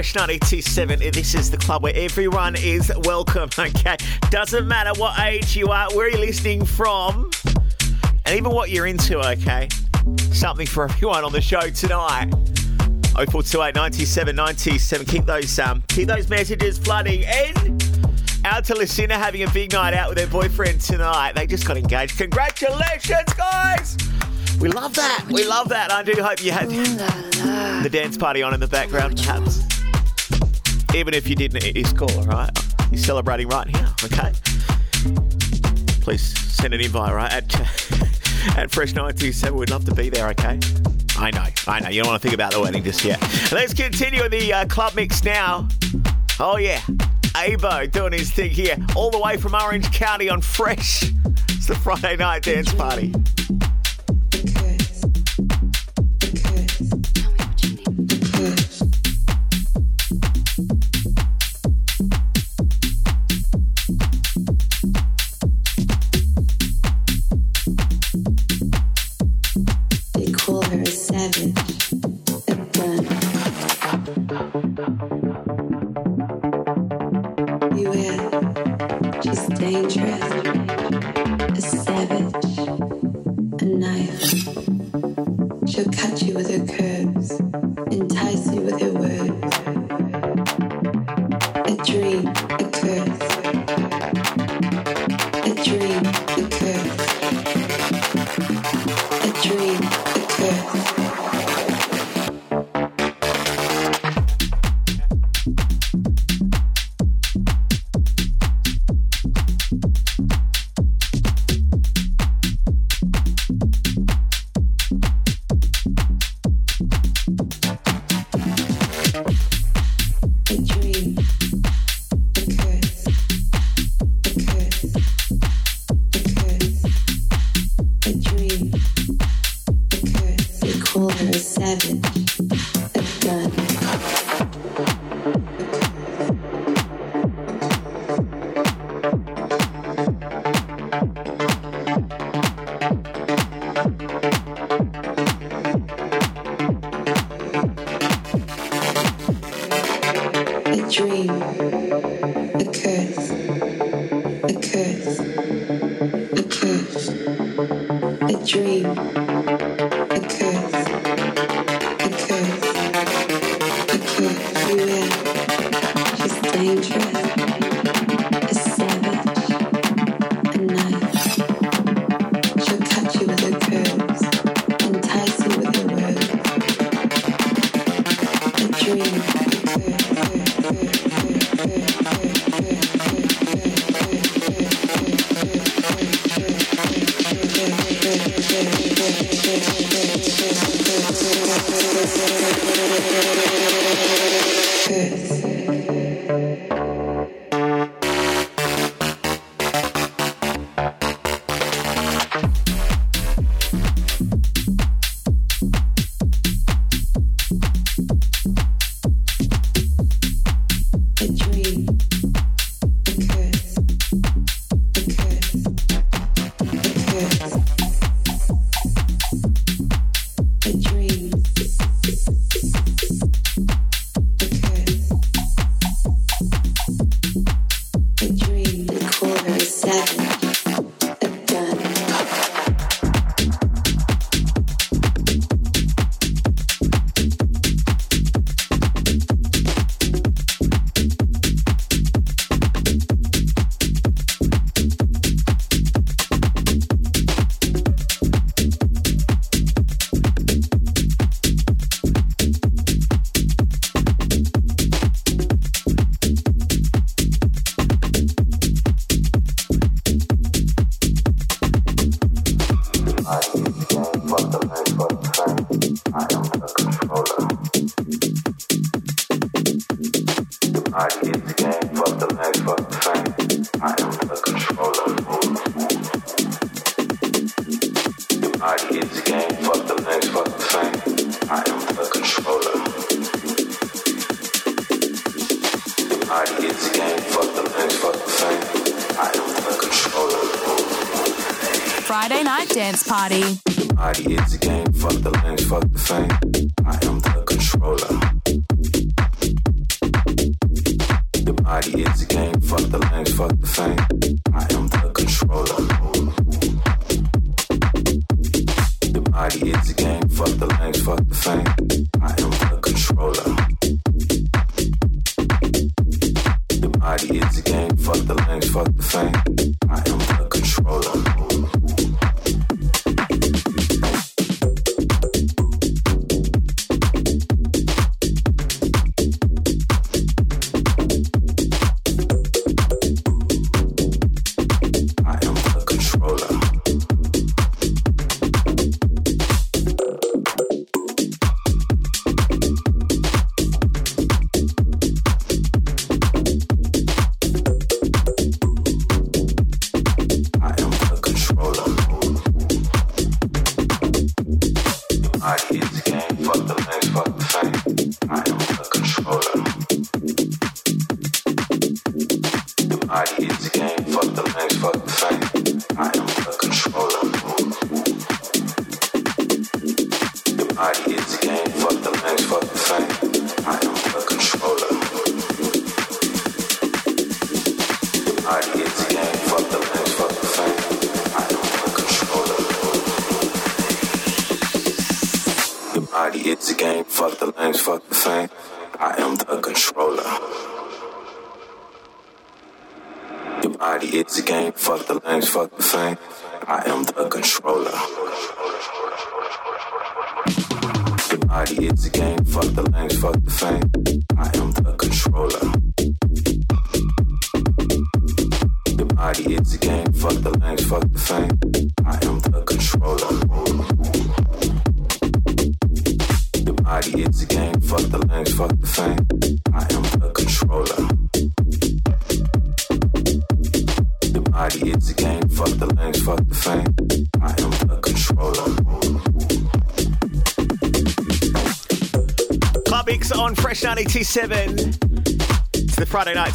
Fresh 92.7. This is the club where everyone is welcome, okay? Doesn't matter what age you are, where you're listening from, and even what you're into, okay? Something for everyone on the show tonight. 0428 97 97. Keep those um, keep those messages flooding in. Out to Lucinda having a big night out with her boyfriend tonight. They just got engaged. Congratulations, guys! We love that. We love that. I do hope you had the dance party on in the background, perhaps. Even if you didn't, it is cool, all right? You're celebrating right here, okay? Please send an invite, right? At, at Fresh 927. We'd love to be there, okay? I know, I know. You don't want to think about the wedding just yet. Let's continue the uh, club mix now. Oh, yeah. AYYBO doing his thing here, all the way from Orange County on Fresh. It's the Friday night dance party.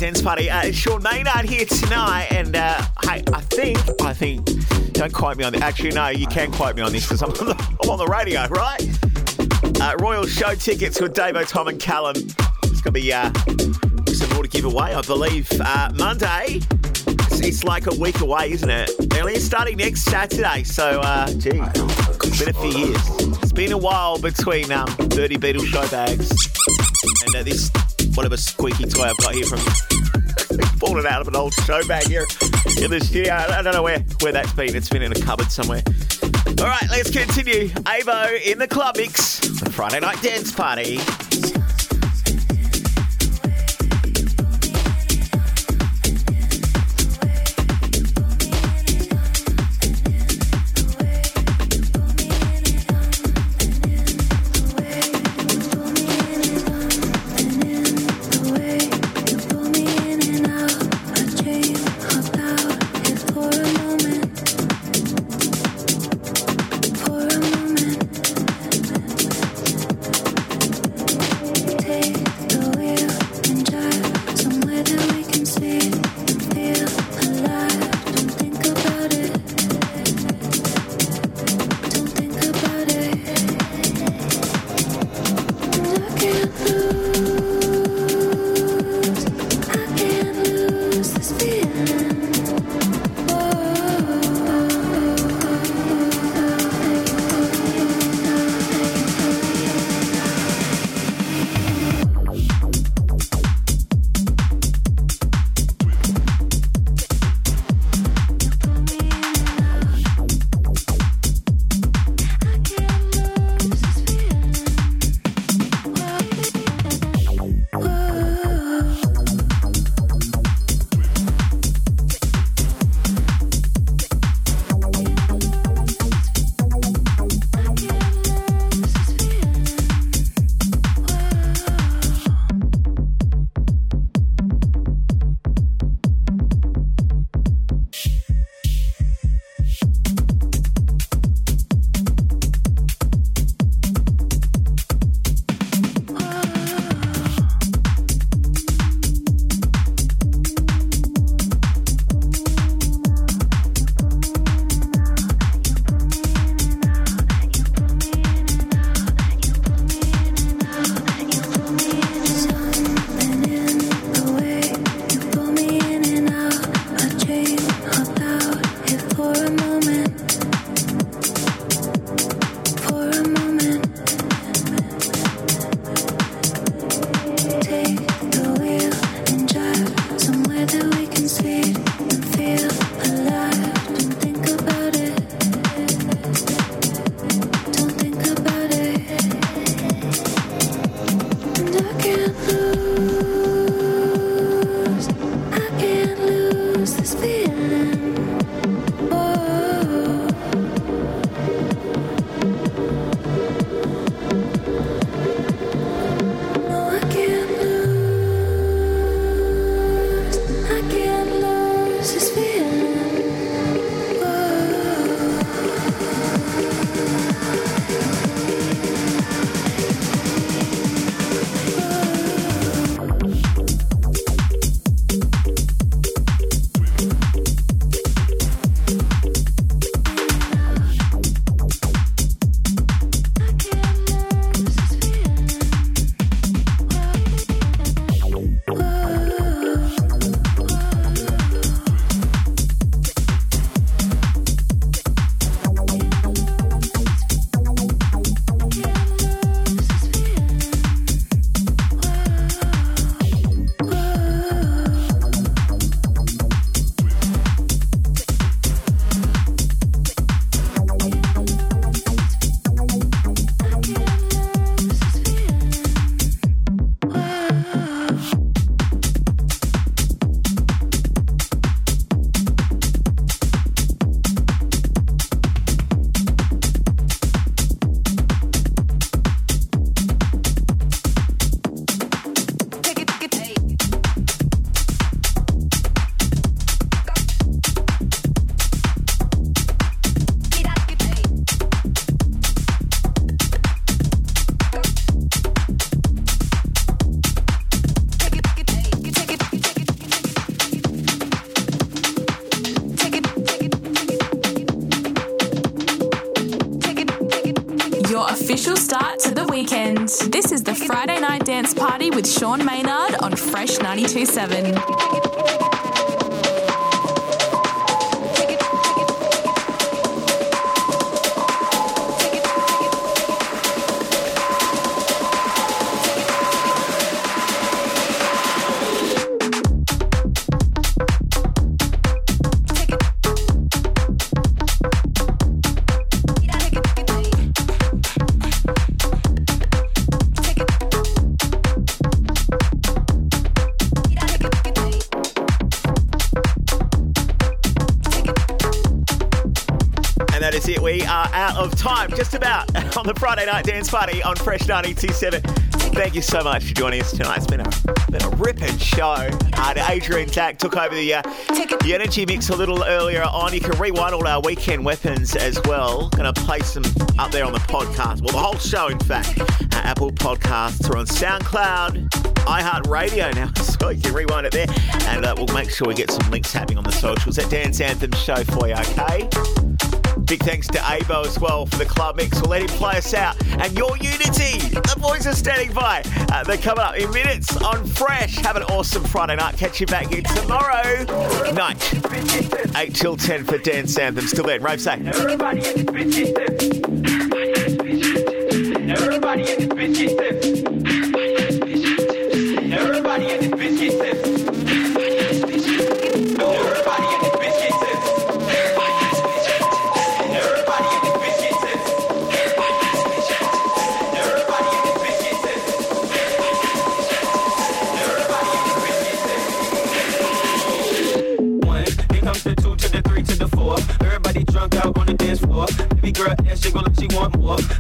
Dance party. Uh, it's Sean Maynard here tonight, and uh, hey, I think, I think, don't quote me on this. Actually, no, you can quote me on this because I'm, on the- I'm on the radio, right? Uh, Royal show tickets with Davo, Tom, and Callum. It's gonna be uh, some more to give away, I believe. Uh, Monday, it's, it's like a week away, isn't it? Only starting next Saturday, so, uh, gee, been a few years. It's been a while between um, Bertie Beetle show bags and uh, this whatever squeaky toy I've got here from it out of an old show bag here in the studio. I don't know where, where that's been. It's been in a cupboard somewhere. All right, let's continue. AYYBO in the club mix, Friday night dance party. official start to the weekend. This is the Friday Night Dance Party with Sean Maynard on Fresh 92.7. time, just about, on the Friday night dance party on Fresh 92.7. Thank you so much for joining us tonight. It's been a been a ripping show. Uh, Adrian Zac took over the uh, the energy mix a little earlier on. You can rewind all our weekend weapons as well. Going to place them up there on the podcast. Well, the whole show, in fact. Uh, Apple Podcasts are on SoundCloud, iHeartRadio now, so you can rewind it there. And uh, we'll make sure we get some links happening on the socials. That Dance Anthem show for you, okay? Big thanks to AYYBO as well for the club mix. We'll let him play us out. And your unity, the boys are standing by. Uh, they're coming up in minutes on Fresh. Have an awesome Friday night. Catch you back here tomorrow night, 8 till 10 for Dance Anthem. Still there, Rave say. Everybody in the bitch Everybody in the bitch jiggle like